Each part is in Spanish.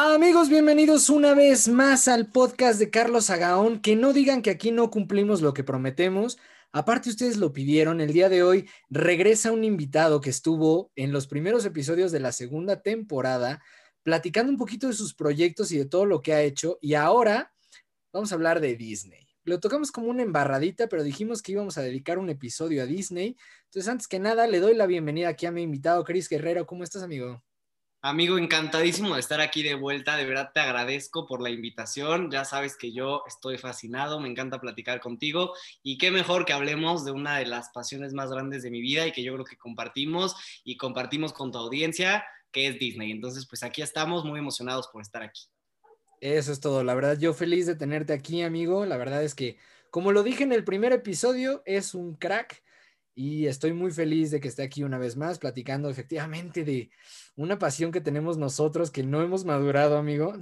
Amigos, bienvenidos una vez más al podcast de Carlos Agaón. Que no digan que aquí no cumplimos lo que prometemos. Aparte, ustedes lo pidieron. El día de hoy regresa un invitado que estuvo en los primeros episodios de la segunda temporada, platicando un poquito de sus proyectos y de todo lo que ha hecho. Y ahora vamos a hablar de Disney. Lo tocamos como una embarradita, pero dijimos que íbamos a dedicar un episodio a Disney. Entonces, antes que nada, le doy la bienvenida aquí a mi invitado, Chris Guerrero. ¿Cómo estás, amigo? Amigo, encantadísimo de estar aquí de vuelta. De verdad te agradezco por la invitación. Ya sabes que yo estoy fascinado, me encanta platicar contigo y qué mejor que hablemos de una de las pasiones más grandes de mi vida y que yo creo que compartimos y compartimos con tu audiencia, que es Disney. Entonces, pues aquí estamos muy emocionados por estar aquí. Eso es todo. La verdad, yo feliz de tenerte aquí, amigo. La verdad es que, como lo dije en el primer episodio, es un crack y estoy muy feliz de que esté aquí una vez más platicando efectivamente de una pasión que tenemos nosotros que no hemos madurado, amigo.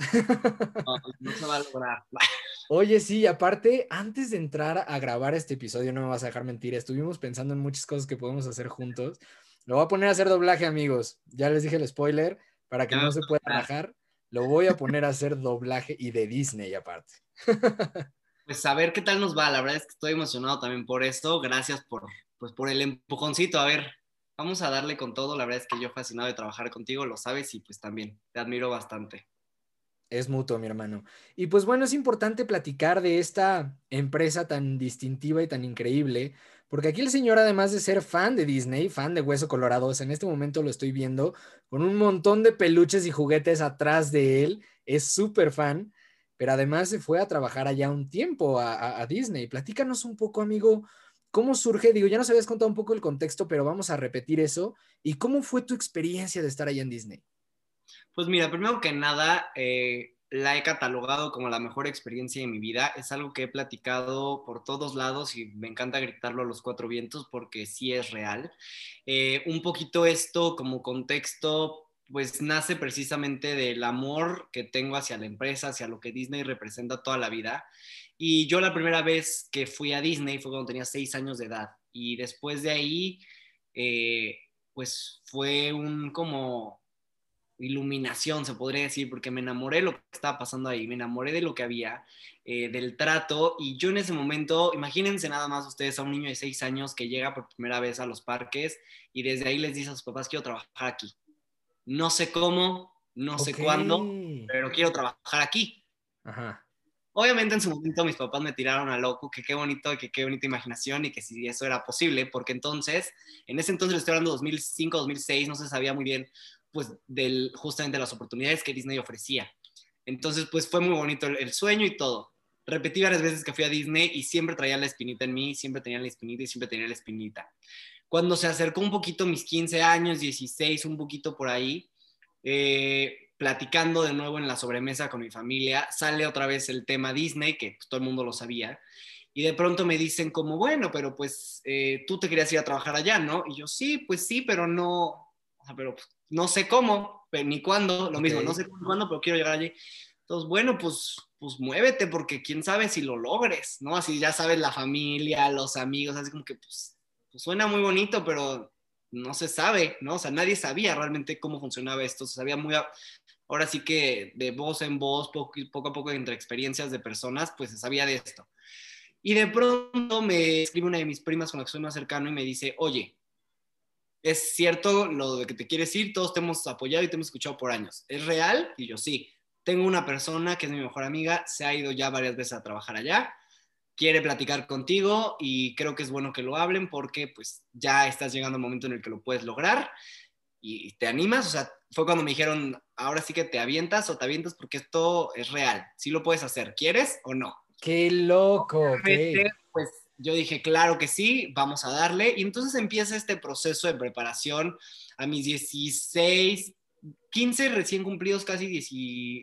No, se va a lograr. Oye, sí, aparte, antes de entrar a grabar este episodio, no me vas a dejar mentir, estuvimos pensando en muchas cosas que podemos hacer juntos. Lo voy a poner a hacer doblaje, amigos. Ya les dije el spoiler, para que no se pueda bajar. Lo voy a poner a hacer doblaje y de Disney aparte. Pues a ver qué tal nos va. La verdad es que estoy emocionado también por esto. Gracias por, pues, por el empujoncito. A ver, vamos a darle con todo. La verdad es que yo fascinado de trabajar contigo, lo sabes, y pues también te admiro bastante. Es mutuo, mi hermano. Y pues bueno, es importante platicar de esta empresa tan distintiva y tan increíble, porque aquí el señor, además de ser fan de Disney, fan de Hueso Colorado, en este momento lo estoy viendo con un montón de peluches y juguetes atrás de él, es súper fan, pero además se fue a trabajar allá un tiempo a, a Disney. Platícanos un poco, amigo, ¿Cómo surge? Digo, ya nos habías contado un poco el contexto, pero vamos a repetir eso. ¿Y cómo fue tu experiencia de estar allá en Disney? Pues mira, primero que nada, eh, la he catalogado como la mejor experiencia de mi vida. Es algo que he platicado por todos lados y me encanta gritarlo a los cuatro vientos porque sí es real. Eh, un poquito esto como contexto, pues nace precisamente del amor que tengo hacia la empresa, hacia lo que Disney representa toda la vida. Y yo la primera vez que fui a Disney fue cuando tenía seis años de edad. Y después de ahí, eh, pues fue un como iluminación, se podría decir, porque me enamoré de lo que estaba pasando ahí, me enamoré de lo que había, eh, del trato, y yo en ese momento, imagínense nada más ustedes a un niño de seis años que llega por primera vez a los parques y desde ahí les dice a sus papás, quiero trabajar aquí. No sé cómo, no sé cuándo, pero quiero trabajar aquí. Ajá. Obviamente en su momento mis papás me tiraron a loco, que qué bonito, que qué bonita imaginación y que si eso era posible, porque entonces, en ese entonces, estoy hablando de 2005, 2006, no se sabía muy bien, pues, del, justamente las oportunidades que Disney ofrecía. Entonces, pues fue muy bonito el, sueño y todo. Repetí varias veces que fui a Disney y siempre traía la espinita en mí, siempre tenía la espinita y siempre tenía la espinita. Cuando se acercó un poquito mis 15 años, 16, un poquito por ahí, eh, platicando de nuevo en la sobremesa con mi familia, sale otra vez el tema Disney, que pues, todo el mundo lo sabía, y de pronto me dicen como, bueno, pero pues eh, tú te querías ir a trabajar allá, ¿no? Y yo, sí, pues sí, pero no, pero pues, no sé cómo, ni cuándo, lo mismo, no sé cuándo, pero quiero llegar allí. Entonces, bueno, pues, pues muévete, porque quién sabe si lo logres, ¿no? Así ya sabes, la familia, los amigos, así como que, pues, pues suena muy bonito, pero no se sabe, ¿no? O sea, nadie sabía realmente cómo funcionaba esto, se sabía muy, ahora sí que de voz en voz, poco, poco a poco entre experiencias de personas, pues se sabía de esto. Y de pronto me escribe una de mis primas con la que soy más cercano y me dice, oye, ¿es cierto lo de que te quieres ir? Todos te hemos apoyado y te hemos escuchado por años. ¿Es real? Y yo sí. Tengo una persona que es mi mejor amiga, se ha ido ya varias veces a trabajar allá, quiere platicar contigo y creo que es bueno que lo hablen porque pues ya estás llegando al momento en el que lo puedes lograr y te animas, o sea, fue cuando me dijeron, ahora sí que te avientas o te avientas porque esto es real, sí lo puedes hacer, ¿quieres o no? Qué loco. Pues yo dije, claro que sí, vamos a darle. Y entonces empieza este proceso de preparación a mis 16, 15 recién cumplidos, casi 10,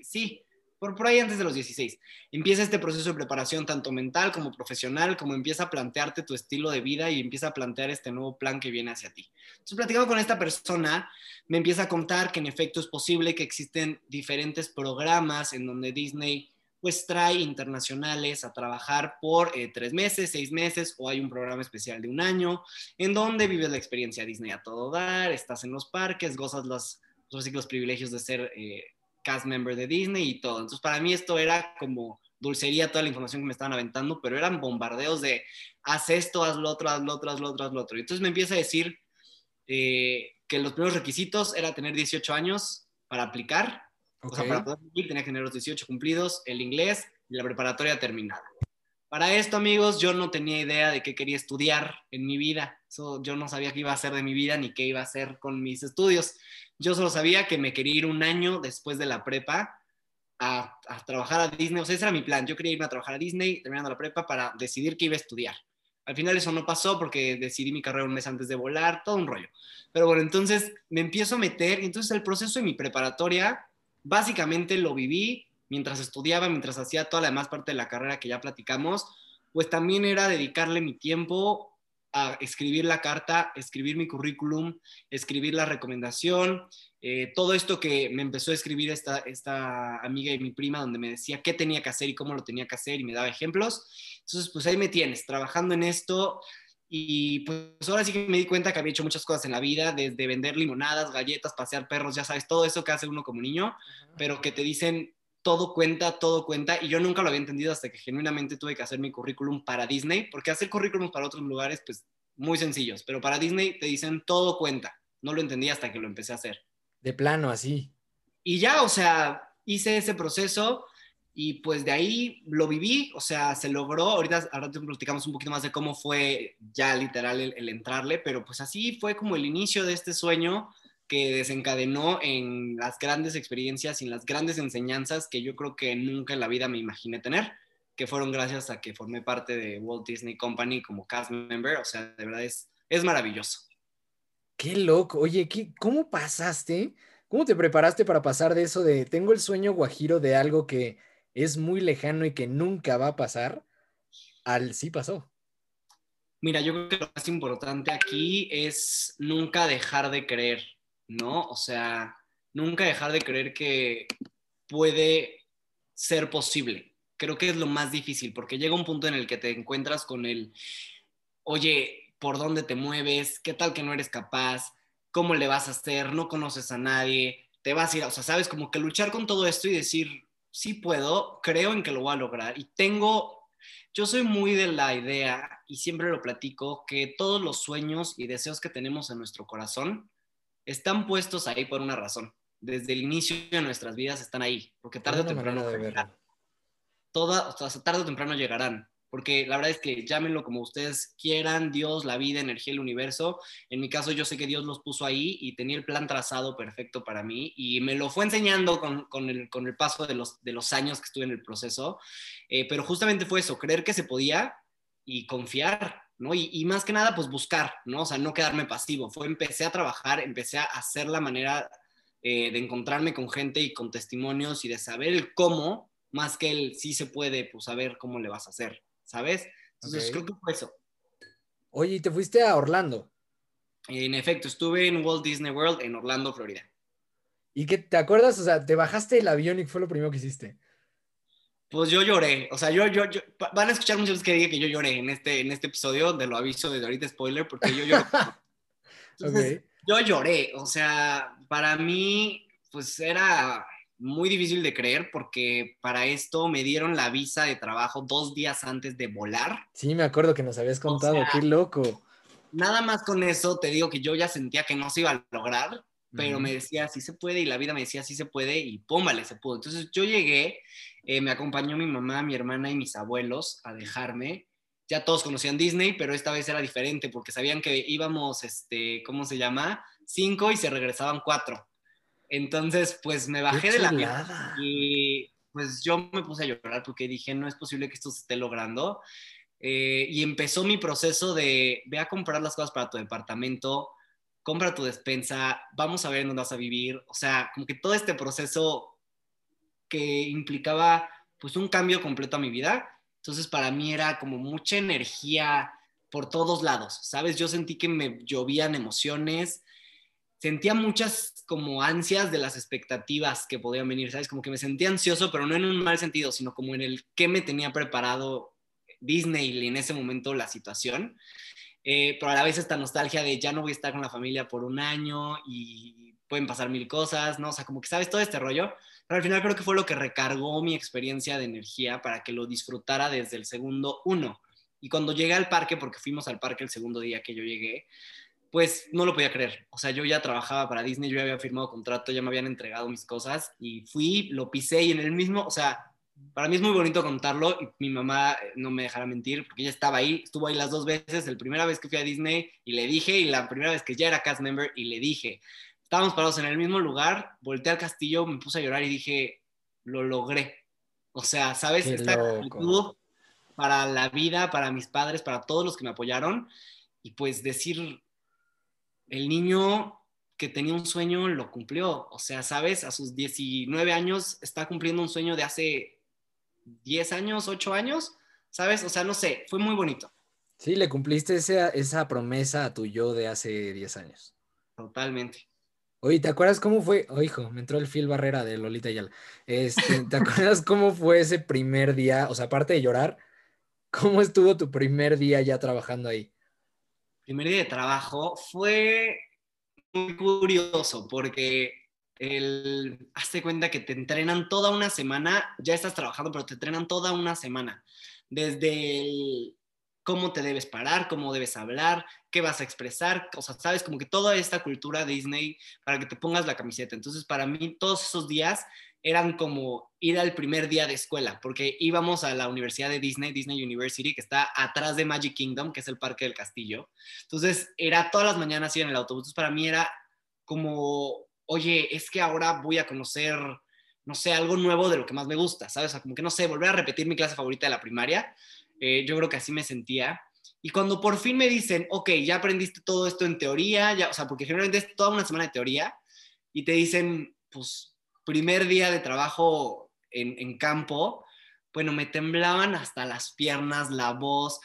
sí, por, por ahí antes de los 16. Empieza este proceso de preparación tanto mental como profesional, como empieza a plantearte tu estilo de vida y empieza a plantear este nuevo plan que viene hacia ti. Entonces, platicando con esta persona, me empieza a contar que en efecto es posible que existen diferentes programas en donde Disney pues trae internacionales a trabajar por eh, tres meses, seis meses, o hay un programa especial de un año, en donde vives la experiencia Disney a todo dar, estás en los parques, gozas los, los, los privilegios de ser eh, cast member de Disney y todo. Entonces, para mí esto era como dulcería toda la información que me estaban aventando, pero eran bombardeos de haz esto, haz lo otro, haz lo otro, haz lo otro, haz lo otro. Entonces me empieza a decir eh, que los primeros requisitos era tener 18 años para aplicar. O sea, para poder ir tenía que tener los 18 cumplidos, el inglés y la preparatoria terminada. Para esto, amigos, yo no tenía idea de qué quería estudiar en mi vida. yo no sabía qué iba a hacer de mi vida ni qué iba a hacer con mis estudios. Yo solo sabía que me quería ir un año después de la prepa a, a, trabajar a Disney. O sea, ese era mi plan. Yo quería irme a trabajar a Disney terminando la prepa para decidir qué iba a estudiar. Al final eso no pasó porque decidí mi carrera un mes antes de volar, todo un rollo. Pero bueno, entonces me empiezo a meter entonces el proceso de mi preparatoria básicamente lo viví mientras estudiaba, mientras hacía toda la demás parte de la carrera que ya platicamos, pues también era dedicarle mi tiempo a escribir la carta, escribir mi currículum, escribir la recomendación, eh, todo esto que me empezó a escribir esta, esta amiga y mi prima, donde me decía qué tenía que hacer y cómo lo tenía que hacer y me daba ejemplos. Entonces, pues ahí me tienes, trabajando en esto. Y pues ahora sí que me di cuenta que había hecho muchas cosas en la vida, desde vender limonadas, galletas, pasear perros, ya sabes, todo eso que hace uno como niño, pero que te dicen todo cuenta, todo cuenta, y yo nunca lo había entendido hasta que genuinamente tuve que hacer mi currículum para Disney, porque hacer currículums para otros lugares, pues muy sencillos, pero para Disney te dicen todo cuenta. No lo entendí hasta que lo empecé a hacer. De plano, así. Y ya, o sea, hice ese proceso y pues de ahí lo viví, o sea, se logró. Ahorita, ahora te platicamos un poquito más de cómo fue ya literal el, el entrarle, pero pues así fue como el inicio de este sueño que desencadenó en las grandes experiencias y en las grandes enseñanzas que yo creo que nunca en la vida me imaginé tener, que fueron gracias a que formé parte de Walt Disney Company como cast member, o sea, de verdad es, es maravilloso. Qué loco, oye, ¿qué, ¿cómo pasaste? ¿Cómo te preparaste para pasar de eso de tengo el sueño guajiro de algo que es muy lejano y que nunca va a pasar al sí pasó? Mira, yo creo que lo más importante aquí es nunca dejar de creer. ¿No? O sea, nunca dejar de creer que puede ser posible. Creo que es lo más difícil, porque llega un punto en el que te encuentras con el, oye, ¿por dónde te mueves? ¿Qué tal que no eres capaz? ¿Cómo le vas a hacer? No conoces a nadie, te vas a ir, o sea, sabes, como que luchar con todo esto y decir, sí puedo, creo en que lo voy a lograr y tengo, yo soy muy de la idea y siempre lo platico, que todos los sueños y deseos que tenemos en nuestro corazón están puestos ahí por una razón. Desde el inicio de nuestras vidas están ahí, porque tarde o temprano llegarán. Toda, tarde o temprano llegarán, porque la verdad es que llámenlo como ustedes quieran, Dios, la vida, energía, el universo. En mi caso yo sé que Dios los puso ahí y tenía el plan trazado perfecto para mí y me lo fue enseñando con, con, el, con el, paso de los, de los años que estuve en el proceso, eh, pero justamente fue eso, creer que se podía y confiar, ¿no? Y, más que nada, pues buscar, ¿no? O sea, no quedarme pasivo. Fue, empecé a trabajar, empecé a hacer la manera eh, de encontrarme con gente y con testimonios y de saber el cómo, más que el sí se puede, pues saber cómo le vas a hacer, ¿sabes? Entonces, creo que fue eso. Oye, ¿y te fuiste a Orlando? En efecto, estuve en Walt Disney World en Orlando, Florida. ¿Y qué te acuerdas? O sea, te bajaste el avión y fue lo primero que hiciste pues yo lloré. O sea, yo, yo, van a escuchar muchas veces que diga que yo lloré en este, en este episodio, de lo aviso de ahorita spoiler, porque yo lloré. Yo lloré. O sea, para mí, pues era muy difícil de creer porque para esto me dieron la visa de trabajo dos días antes de volar. Sí, me acuerdo que nos habías contado, qué loco. Nada más con eso te digo que yo ya sentía que no se iba a lograr, pero me decía, sí se puede, y la vida me decía, sí se puede, y pum, se pudo. Entonces yo llegué eh, me acompañó mi mamá, mi hermana y mis abuelos a dejarme. Ya todos conocían Disney, pero esta vez era diferente porque sabían que íbamos, este, ¿cómo se llama? Cinco y se regresaban cuatro. Entonces, pues me bajé de la y pues yo me puse a llorar porque dije, no es posible que esto se esté logrando. Eh, y empezó mi proceso de, ve a comprar las cosas para tu departamento, compra tu despensa, vamos a ver dónde vas a vivir. O sea, como que todo este proceso que implicaba pues un cambio completo a mi vida. Entonces para mí era como mucha energía por todos lados, ¿sabes? Yo sentí que me llovían emociones, sentía muchas como ansias de las expectativas que podían venir, ¿sabes? Como que me sentía ansioso, pero no en un mal sentido, sino como en el que me tenía preparado Disney y en ese momento la situación. Eh, pero a la vez esta nostalgia de ya no voy a estar con la familia por un año y pueden pasar mil cosas, ¿no? O sea, como que sabes todo este rollo, pero al final creo que fue lo que recargó mi experiencia de energía para que lo disfrutara desde el segundo uno. Y cuando llegué al parque, porque fuimos al parque el segundo día que yo llegué, pues no lo podía creer. O sea, yo ya trabajaba para Disney, yo ya había firmado contrato, ya me habían entregado mis cosas y fui, lo pisé y en el mismo, o sea, para mí es muy bonito contarlo y mi mamá eh, no me dejará mentir porque ella estaba ahí, estuvo ahí las dos veces, la primera vez que fui a Disney y le dije y la primera vez que ya era cast member y le dije, estábamos parados en el mismo lugar, volteé al castillo, me puse a llorar y dije, lo logré. O sea, ¿sabes? Esta actitud para la vida, para mis padres, para todos los que me apoyaron y pues decir, el niño que tenía un sueño lo cumplió. O sea, ¿sabes? A sus 19 años está cumpliendo un sueño de hace 10 años, 8 años, ¿sabes? O sea, no sé, fue muy bonito. Sí, le cumpliste esa, esa promesa a tu yo de hace 10 años. Totalmente. Oye, ¿te acuerdas cómo fue? Oh, hijo, me entró el Phil Barrera de Lolita Yala. Este, ¿Te acuerdas cómo fue ese primer día? O sea, aparte de llorar, ¿cómo estuvo tu primer día ya trabajando ahí? Primer día de trabajo fue muy curioso porque el, hazte cuenta que te entrenan toda una semana, ya estás trabajando, pero te entrenan toda una semana. Desde cómo te debes parar, cómo debes hablar, qué vas a expresar, o sea, sabes, como que toda esta cultura Disney para que te pongas la camiseta. Entonces, para mí, todos esos días eran como ir al primer día de escuela, porque íbamos a la Universidad de Disney, Disney University, que está atrás de Magic Kingdom, que es el parque del castillo. Entonces, era todas las mañanas ir en el autobús. Para mí era como oye, es que ahora voy a conocer, no sé, algo nuevo de lo que más me gusta, ¿sabes? O como que no sé, volver a repetir mi clase favorita de la primaria. Eh, yo creo que así me sentía. Y cuando por fin me dicen, ok, ya aprendiste todo esto en teoría, ya, o sea, porque generalmente es toda una semana de teoría, y te dicen, pues, primer día de trabajo en, en campo, bueno, me temblaban hasta las piernas, la voz,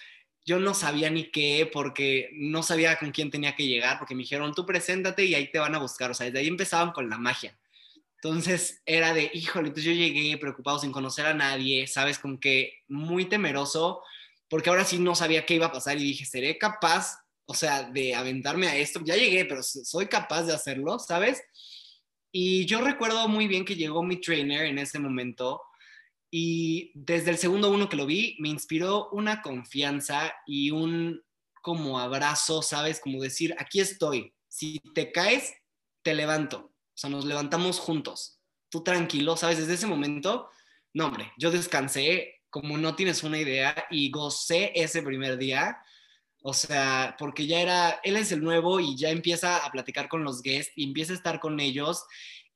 yo no sabía ni qué, porque no sabía con quién tenía que llegar, porque me dijeron, tú preséntate y ahí te van a buscar. O sea, desde ahí empezaban con la magia. Entonces era de, híjole, entonces yo llegué preocupado sin conocer a nadie, ¿sabes? Con que muy temeroso, porque ahora sí no sabía qué iba a pasar y dije, ¿seré capaz, o sea, de aventarme a esto? Ya llegué, pero soy capaz de hacerlo, ¿sabes? Y yo recuerdo muy bien que llegó mi trainer en ese momento y desde el segundo uno que lo vi, me inspiró una confianza y un como abrazo, ¿sabes? Como decir, aquí estoy. Si te caes, te levanto. O sea, nos levantamos juntos. Tú tranquilo, ¿sabes? Desde ese momento, no, hombre, yo descansé como no tienes una idea y gocé ese primer día. O sea, porque ya era, él es el nuevo y ya empieza a platicar con los guests y empieza a estar con ellos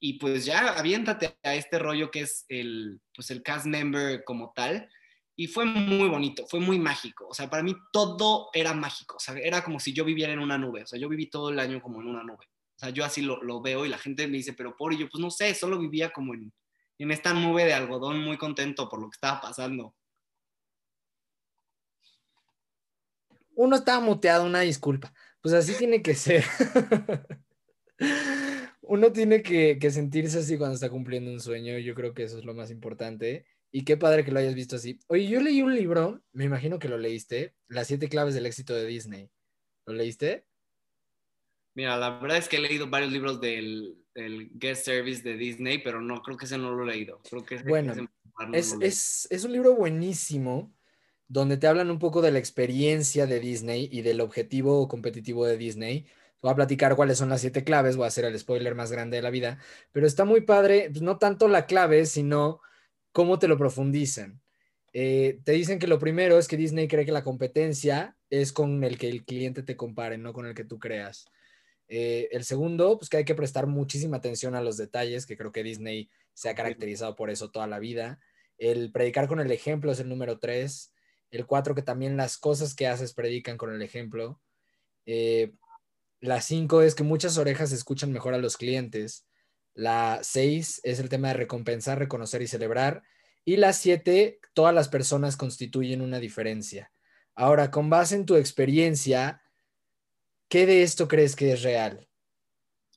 y pues ya aviéntate a este rollo que es el, pues el cast member como tal. Y fue muy bonito, fue muy mágico. O sea, para mí todo era mágico. O sea, era como si yo viviera en una nube. O sea, yo viví todo el año como en una nube. O sea, yo así lo, veo y la gente me dice, pero por ello, pues no sé, solo vivía como en, en esta nube de algodón muy contento por lo que estaba pasando. Uno estaba muteado, una disculpa. Pues así tiene que ser. uno tiene que, sentirse así cuando está cumpliendo un sueño. Yo creo que eso es lo más importante. Y qué padre que lo hayas visto así. Oye, yo leí un libro, me imagino que lo leíste, Las siete claves del éxito de Disney. ¿Lo leíste? Mira, la verdad es que he leído varios libros del, guest service de Disney, pero no creo que ese no lo he leído. Creo que bueno, es, es, es un libro buenísimo donde te hablan un poco de la experiencia de Disney y del objetivo competitivo de Disney Voy a platicar cuáles son las siete claves, voy a hacer el spoiler más grande de la vida, pero está muy padre, pues, no tanto la clave, sino cómo te lo profundizan. Eh, te dicen que lo primero es que Disney cree que la competencia es con el que el cliente te compare, no con el que tú creas. Eh, el segundo, pues que hay que prestar muchísima atención a los detalles, que creo que Disney se ha caracterizado por eso toda la vida. El predicar con el ejemplo es el número tres. El cuatro, que también las cosas que haces predican con el ejemplo. Eh, la 5 es que muchas orejas escuchan mejor a los clientes. La 6 es el tema de recompensar, reconocer y celebrar. Y la 7, todas las personas constituyen una diferencia. Ahora, con base en tu experiencia, ¿qué de esto crees que es real?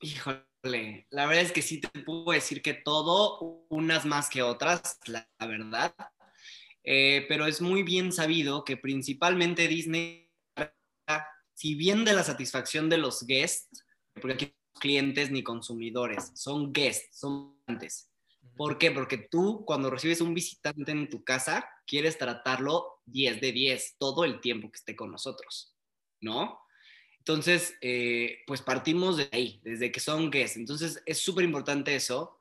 Híjole, la verdad es que sí te puedo decir que todo, unas más que otras, la, verdad. Eh, pero es muy bien sabido que principalmente Disney si bien de la satisfacción de los guests, porque aquí clientes ni consumidores, son guests, son antes. ¿Por qué? Porque tú cuando recibes un visitante en tu casa, quieres tratarlo 10 de 10 todo el tiempo que esté con nosotros, ¿no? Entonces, eh, pues partimos de ahí, desde que son guests. Entonces, es súper importante eso.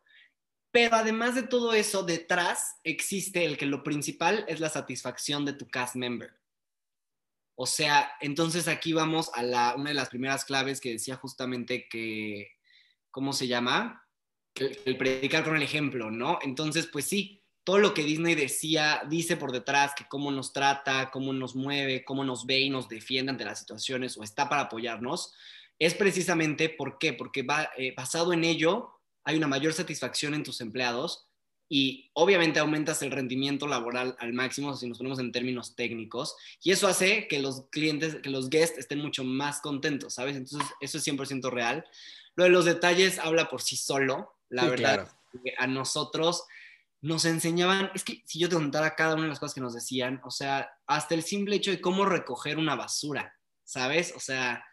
Pero además de todo eso, detrás existe el que lo principal es la satisfacción de tu cast member. O sea, entonces aquí vamos a la, una de las primeras claves que decía justamente que, ¿cómo se llama? el predicar con el ejemplo, ¿no? Entonces, pues sí, todo lo que Disney decía, dice por detrás, que cómo nos trata, cómo nos mueve, cómo nos ve y nos defiende ante las situaciones o está para apoyarnos, es precisamente ¿por qué? Porque va, eh, basado en ello hay una mayor satisfacción en tus empleados y obviamente aumentas el rendimiento laboral al máximo si nos ponemos en términos técnicos y eso hace que los clientes, que los guests estén mucho más contentos, ¿sabes? Entonces eso es 100% real. Lo de los detalles habla por sí solo, la verdad, a nosotros nos enseñaban, es que si yo te contara cada una de las cosas que nos decían, o sea, hasta el simple hecho de cómo recoger una basura, ¿sabes? O sea,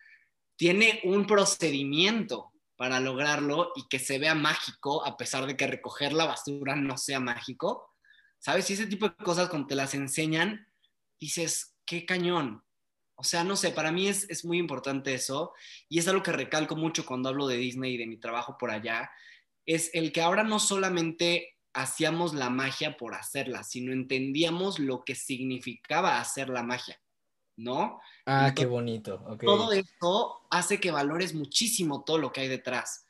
tiene un procedimiento para lograrlo y que se vea mágico, a pesar de que recoger la basura no sea mágico, ¿sabes? Y ese tipo de cosas, cuando te las enseñan, dices, qué cañón. O sea, no sé, para mí es, es muy importante eso y es algo que recalco mucho cuando hablo de Disney y de mi trabajo por allá, es el que ahora no solamente hacíamos la magia por hacerla, sino entendíamos lo que significaba hacer la magia, ¿no? Ah, qué bonito. Todo esto hace que valores muchísimo todo lo que hay detrás.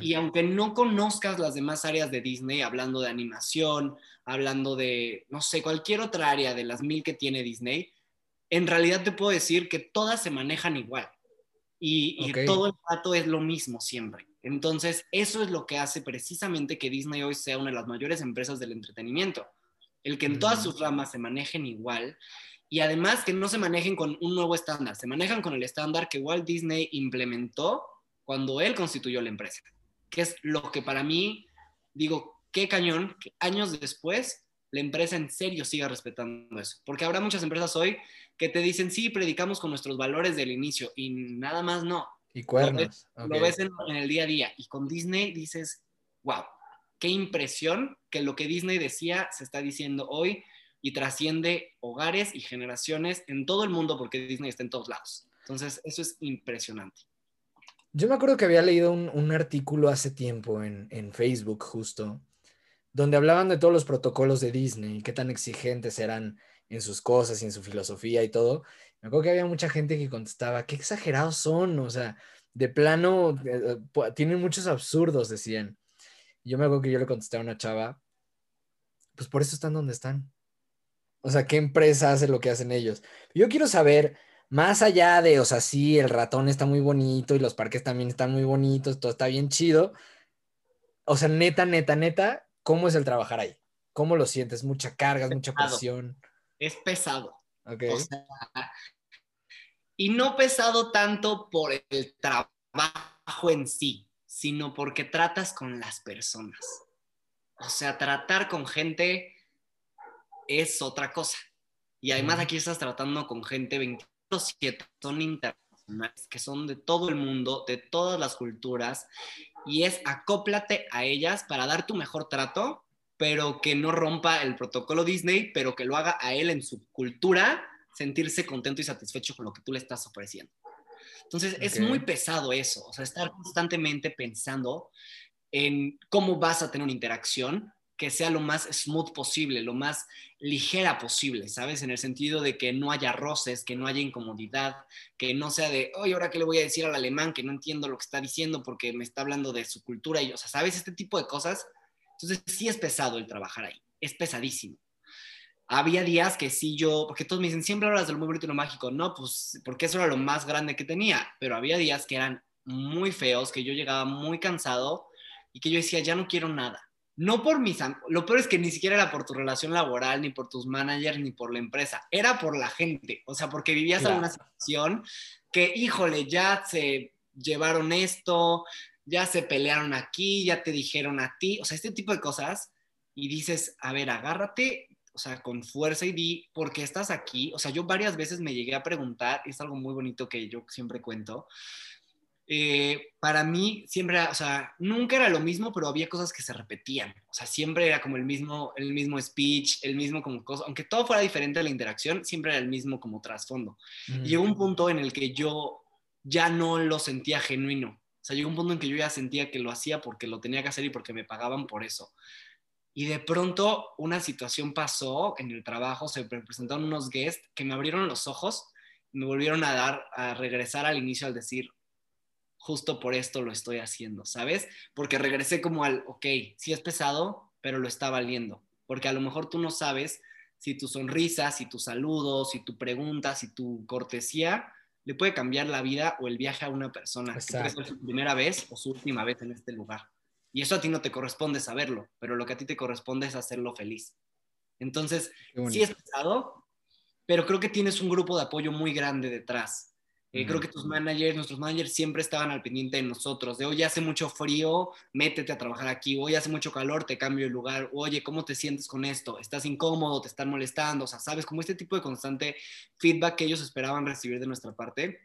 Y aunque no conozcas las demás áreas de Disney, hablando de animación, hablando de, no sé, cualquier otra área de las mil que tiene Disney, en realidad te puedo decir que todas se manejan igual. Y, y todo el rato es lo mismo siempre. Entonces, eso es lo que hace precisamente que Disney hoy sea una de las mayores empresas del entretenimiento. El que en todas sus ramas se manejen igual y además que no se manejen con un nuevo estándar, se manejan con el estándar que Walt Disney implementó cuando él constituyó la empresa, que es lo que para mí, digo, qué cañón, que años después la empresa en serio siga respetando eso, porque habrá muchas empresas hoy que te dicen, sí, predicamos con nuestros valores del inicio y nada más no, y cuernos. Lo ves, en, el día a día. Y con Disney dices, wow, qué impresión que lo que Disney decía se está diciendo hoy y trasciende hogares y generaciones en todo el mundo porque Disney está en todos lados. Entonces, eso es impresionante. Yo me acuerdo que había leído un, artículo hace tiempo en, en, Facebook justo, donde hablaban de todos los protocolos de Disney, qué tan exigentes eran en sus cosas y en su filosofía y todo. Me acuerdo que había mucha gente que contestaba, qué exagerados son, o sea, de plano, eh, eh, tienen muchos absurdos, decían. yo me acuerdo que yo le contesté a una chava, pues por eso están donde están. O sea, ¿qué empresa hace lo que hacen ellos? Yo quiero saber, más allá de, o sea, sí, el ratón está muy bonito y los parques también están muy bonitos, todo está bien chido. O sea, neta, neta, neta, ¿cómo es el trabajar ahí? ¿Cómo lo sientes? ¿Mucha carga, mucha presión? Es pesado. y no pesado tanto por el trabajo en sí, sino porque tratas con las personas. O sea, tratar con gente es otra cosa. Y además aquí estás tratando con gente 27, son internacionales, que son de todo el mundo, de todas las culturas, y es acóplate a ellas para dar tu mejor trato, pero que no rompa el protocolo Disney, pero que lo haga a él en su cultura sentirse contento y satisfecho con lo que tú le estás ofreciendo. Entonces, es muy pesado eso, o sea, estar constantemente pensando en cómo vas a tener una interacción que sea lo más smooth posible, lo más ligera posible, ¿sabes? En el sentido de que no haya roces, que no haya incomodidad, que no sea de, oye, ahora qué le voy a decir al alemán que no entiendo lo que está diciendo porque me está hablando de su cultura y, o sea, ¿sabes? Este tipo de cosas. Entonces, sí es pesado el trabajar ahí, es pesadísimo había días que sí yo, porque todos me dicen, siempre hablas de lo muy bonito y lo mágico, no, pues porque eso era lo más grande que tenía, pero había días que eran muy feos, que yo llegaba muy cansado y que yo decía, ya no quiero nada. No por mis, lo peor es que ni siquiera era por tu relación laboral, ni por tus managers, ni por la empresa, era por la gente, o sea, porque vivías en una situación que, híjole, ya se llevaron esto, ya se pelearon aquí, ya te dijeron a ti, o sea, este tipo de cosas, y dices, a ver, agárrate, o sea, con fuerza y di, ¿por qué estás aquí? O sea, yo varias veces me llegué a preguntar, es algo muy bonito que yo siempre cuento, eh, para mí siempre, o sea, nunca era lo mismo, pero había cosas que se repetían. O sea, siempre era como el mismo, el mismo speech, el mismo como cosa, aunque todo fuera diferente la interacción, siempre era el mismo como trasfondo. Y llegó un punto en el que yo ya no lo sentía genuino. O sea, llegó un punto en que yo ya sentía que lo hacía porque lo tenía que hacer y porque me pagaban por eso. Y de pronto una situación pasó en el trabajo, se presentaron unos guests que me abrieron los ojos, me volvieron a dar, a regresar al inicio al decir, justo por esto lo estoy haciendo, ¿sabes? Porque regresé como al, ok, sí es pesado, pero lo está valiendo. Porque a lo mejor tú no sabes si tu sonrisa, si tu saludo, si tu pregunta, si tu cortesía le puede cambiar la vida o el viaje a una persona. Que puede ser su primera vez o su última vez en este lugar. Y eso a ti no te corresponde saberlo, pero lo que a ti te corresponde es hacerlo feliz. Entonces, sí es pesado, pero creo que tienes un grupo de apoyo muy grande detrás. Eh, creo que tus managers, nuestros managers siempre estaban al pendiente de nosotros, de hoy hace mucho frío, métete a trabajar aquí, hoy hace mucho calor, te cambio de lugar, oye, ¿cómo te sientes con esto? ¿Estás incómodo? ¿Te están molestando? O sea, sabes, como este tipo de constante feedback que ellos esperaban recibir de nuestra parte,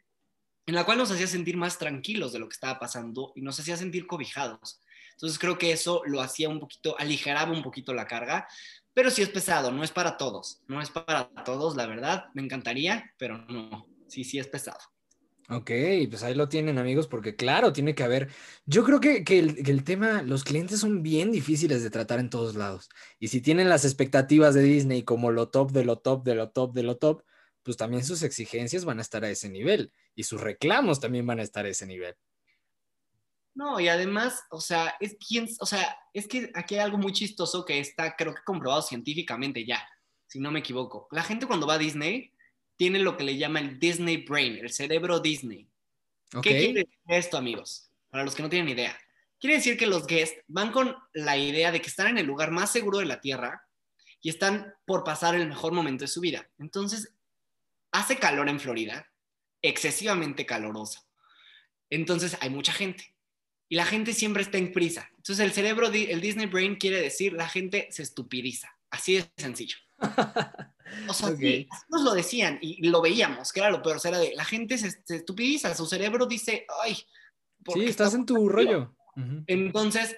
en la cual nos hacía sentir más tranquilos de lo que estaba pasando y nos hacía sentir cobijados. Entonces creo que eso lo hacía un poquito, aligeraba un poquito la carga, pero sí es pesado, no es para todos, no es para todos, la verdad, me encantaría, pero no, sí, sí es pesado. Ok, pues ahí lo tienen amigos, porque claro, tiene que haber, yo creo que, el, tema, los clientes son bien difíciles de tratar en todos lados. Y si tienen las expectativas de Disney como lo top de lo top de lo top de lo top, pues también sus exigencias van a estar a ese nivel y sus reclamos también van a estar a ese nivel. No, y además, o sea, es o sea, es que aquí hay algo muy chistoso que está, creo que comprobado científicamente ya, si no me equivoco. La gente cuando va a Disney tiene lo que le llama el Disney Brain, el cerebro Disney. ¿Qué quiere decir esto, amigos? Para los que no tienen idea. Quiere decir que los guests van con la idea de que están en el lugar más seguro de la Tierra y están por pasar el mejor momento de su vida. Entonces, hace calor en Florida, excesivamente caloroso. Entonces, hay mucha gente. Y la gente siempre está en prisa. Entonces, el cerebro, el Disney Brain quiere decir, la gente se estupidiza. Así de sencillo. O sea, nos lo decían y lo veíamos, que era lo peor, o sea, era de la gente se, estupidiza, su cerebro dice, ay, sí, estás en tu rollo. Entonces,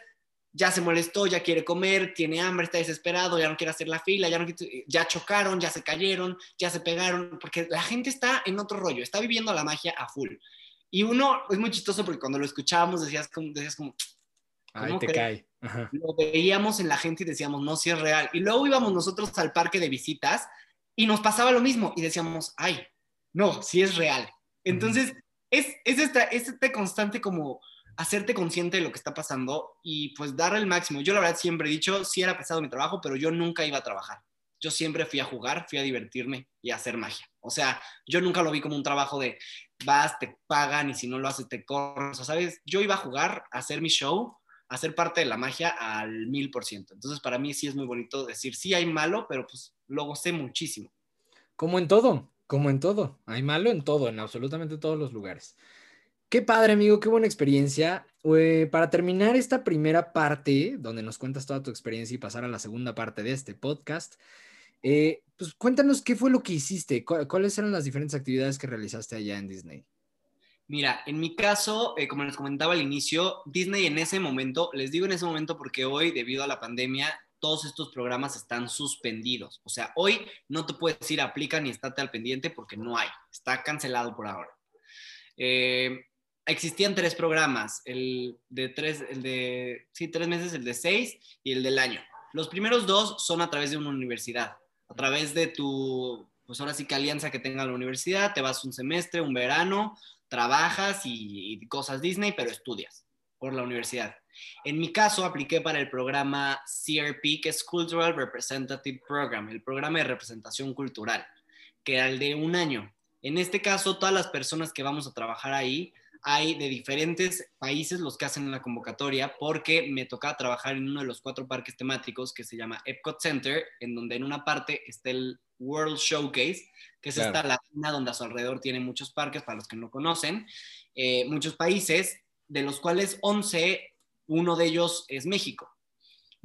ya se molestó, ya quiere comer, tiene hambre, está desesperado, ya no quiere hacer la fila, ya, no ya chocaron, ya se cayeron, ya se pegaron, porque la gente está en otro rollo, está viviendo la magia a full. Y uno, es muy chistoso porque cuando lo escuchábamos decías como, decías como Ahí te cae. Lo veíamos en la gente y decíamos, no, si es real. Y luego íbamos nosotros al parque de visitas y nos pasaba lo mismo y decíamos, ay, no, si es real. Entonces, es, es, esta, este constante como hacerte consciente de lo que está pasando y pues dar el máximo. Yo la verdad siempre he dicho, sí era pesado mi trabajo, pero yo nunca iba a trabajar. Yo siempre fui a jugar, fui a divertirme y a hacer magia. O sea, yo nunca lo vi como un trabajo de vas, te pagan y si no lo haces te corren. O sea, ¿sabes? Yo iba a jugar, a hacer mi show hacer parte de la magia al mil por ciento. Entonces, para mí sí es muy bonito decir, sí hay malo, pero pues lo gocé muchísimo. Como en todo, como en todo. Hay malo en todo, en absolutamente todos los lugares. Qué padre, amigo, qué buena experiencia. para terminar esta primera parte, donde nos cuentas toda tu experiencia y pasar a la segunda parte de este podcast, eh, pues cuéntanos qué fue lo que hiciste, cuáles eran las diferentes actividades que realizaste allá en Disney. Mira, en mi caso, eh, como les comentaba al inicio, Disney en ese momento, les digo en ese momento porque hoy, debido a la pandemia, todos estos programas están suspendidos. O sea, hoy no te puedes decir aplica ni estate al pendiente porque no hay. Está cancelado por ahora. Eh, existían tres programas, el de tres, el de, sí, tres meses, el de seis y el del año. Los primeros dos son a través de una universidad, a través de tu, pues ahora sí que alianza que tenga la universidad, te vas un semestre, un verano, trabajas y, cosas Disney, pero estudias por la universidad. En mi caso, apliqué para el programa CRP, que es Cultural Representative Program, el programa de representación cultural, que era el de un año. En este caso, todas las personas que vamos a trabajar ahí, hay de diferentes países los que hacen la convocatoria, porque me tocaba trabajar en uno de los cuatro parques temáticos que se llama Epcot Center, en donde en una parte está el World Showcase, que es esta laguna donde a su alrededor tiene muchos parques, para los que no conocen, eh, muchos países, de los cuales 11, uno de ellos es México.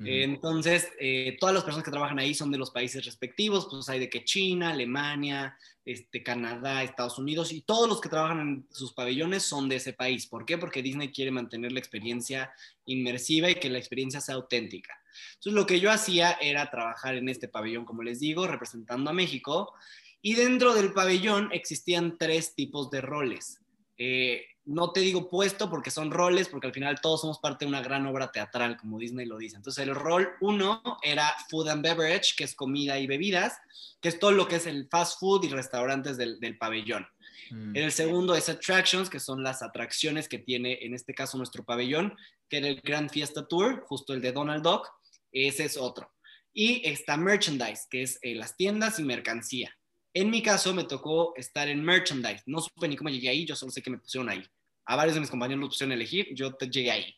Entonces, eh, todas las personas que trabajan ahí son de los países respectivos, pues hay de que China, Alemania, este, Canadá, Estados Unidos, y todos los que trabajan en sus pabellones son de ese país. ¿Por qué? Porque Disney quiere mantener la experiencia inmersiva y que la experiencia sea auténtica. Entonces, lo que yo hacía era trabajar en este pabellón, como les digo, representando a México, y dentro del pabellón existían tres tipos de roles. Eh, no te digo puesto porque son roles, porque al final todos somos parte de una gran obra teatral, como Disney lo dice. Entonces el rol uno era food and beverage, que es comida y bebidas, que es todo lo que es el fast food y restaurantes del, pabellón. Mm. El segundo es attractions, que son las atracciones que tiene en este caso nuestro pabellón, que era el Grand Fiesta Tour, justo el de Donald Duck. Ese es otro. Y está merchandise, que es eh, las tiendas y mercancía. En mi caso me tocó estar en merchandise. No supe ni cómo llegué ahí, yo solo sé que me pusieron ahí a varios de mis compañeros lo pusieron a elegir, yo te llegué ahí.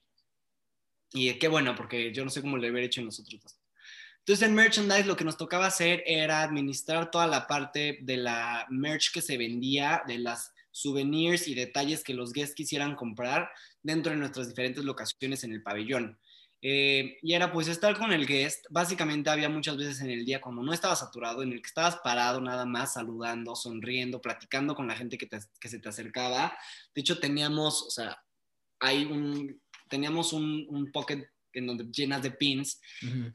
Y qué bueno, porque yo no sé cómo lo hubiera hecho en los otros dos. Entonces en merchandise lo que nos tocaba hacer era administrar toda la parte de la merch que se vendía, de las souvenirs y detalles que los guests quisieran comprar dentro de nuestras diferentes locaciones en el pabellón. Eh, y era pues estar con el guest. Básicamente había muchas veces en el día cuando no estaba saturado, en el que estabas parado nada más, saludando, sonriendo, platicando con la gente que, que se te acercaba. De hecho, teníamos, o sea, hay un, teníamos un, un pocket en donde llenas de pins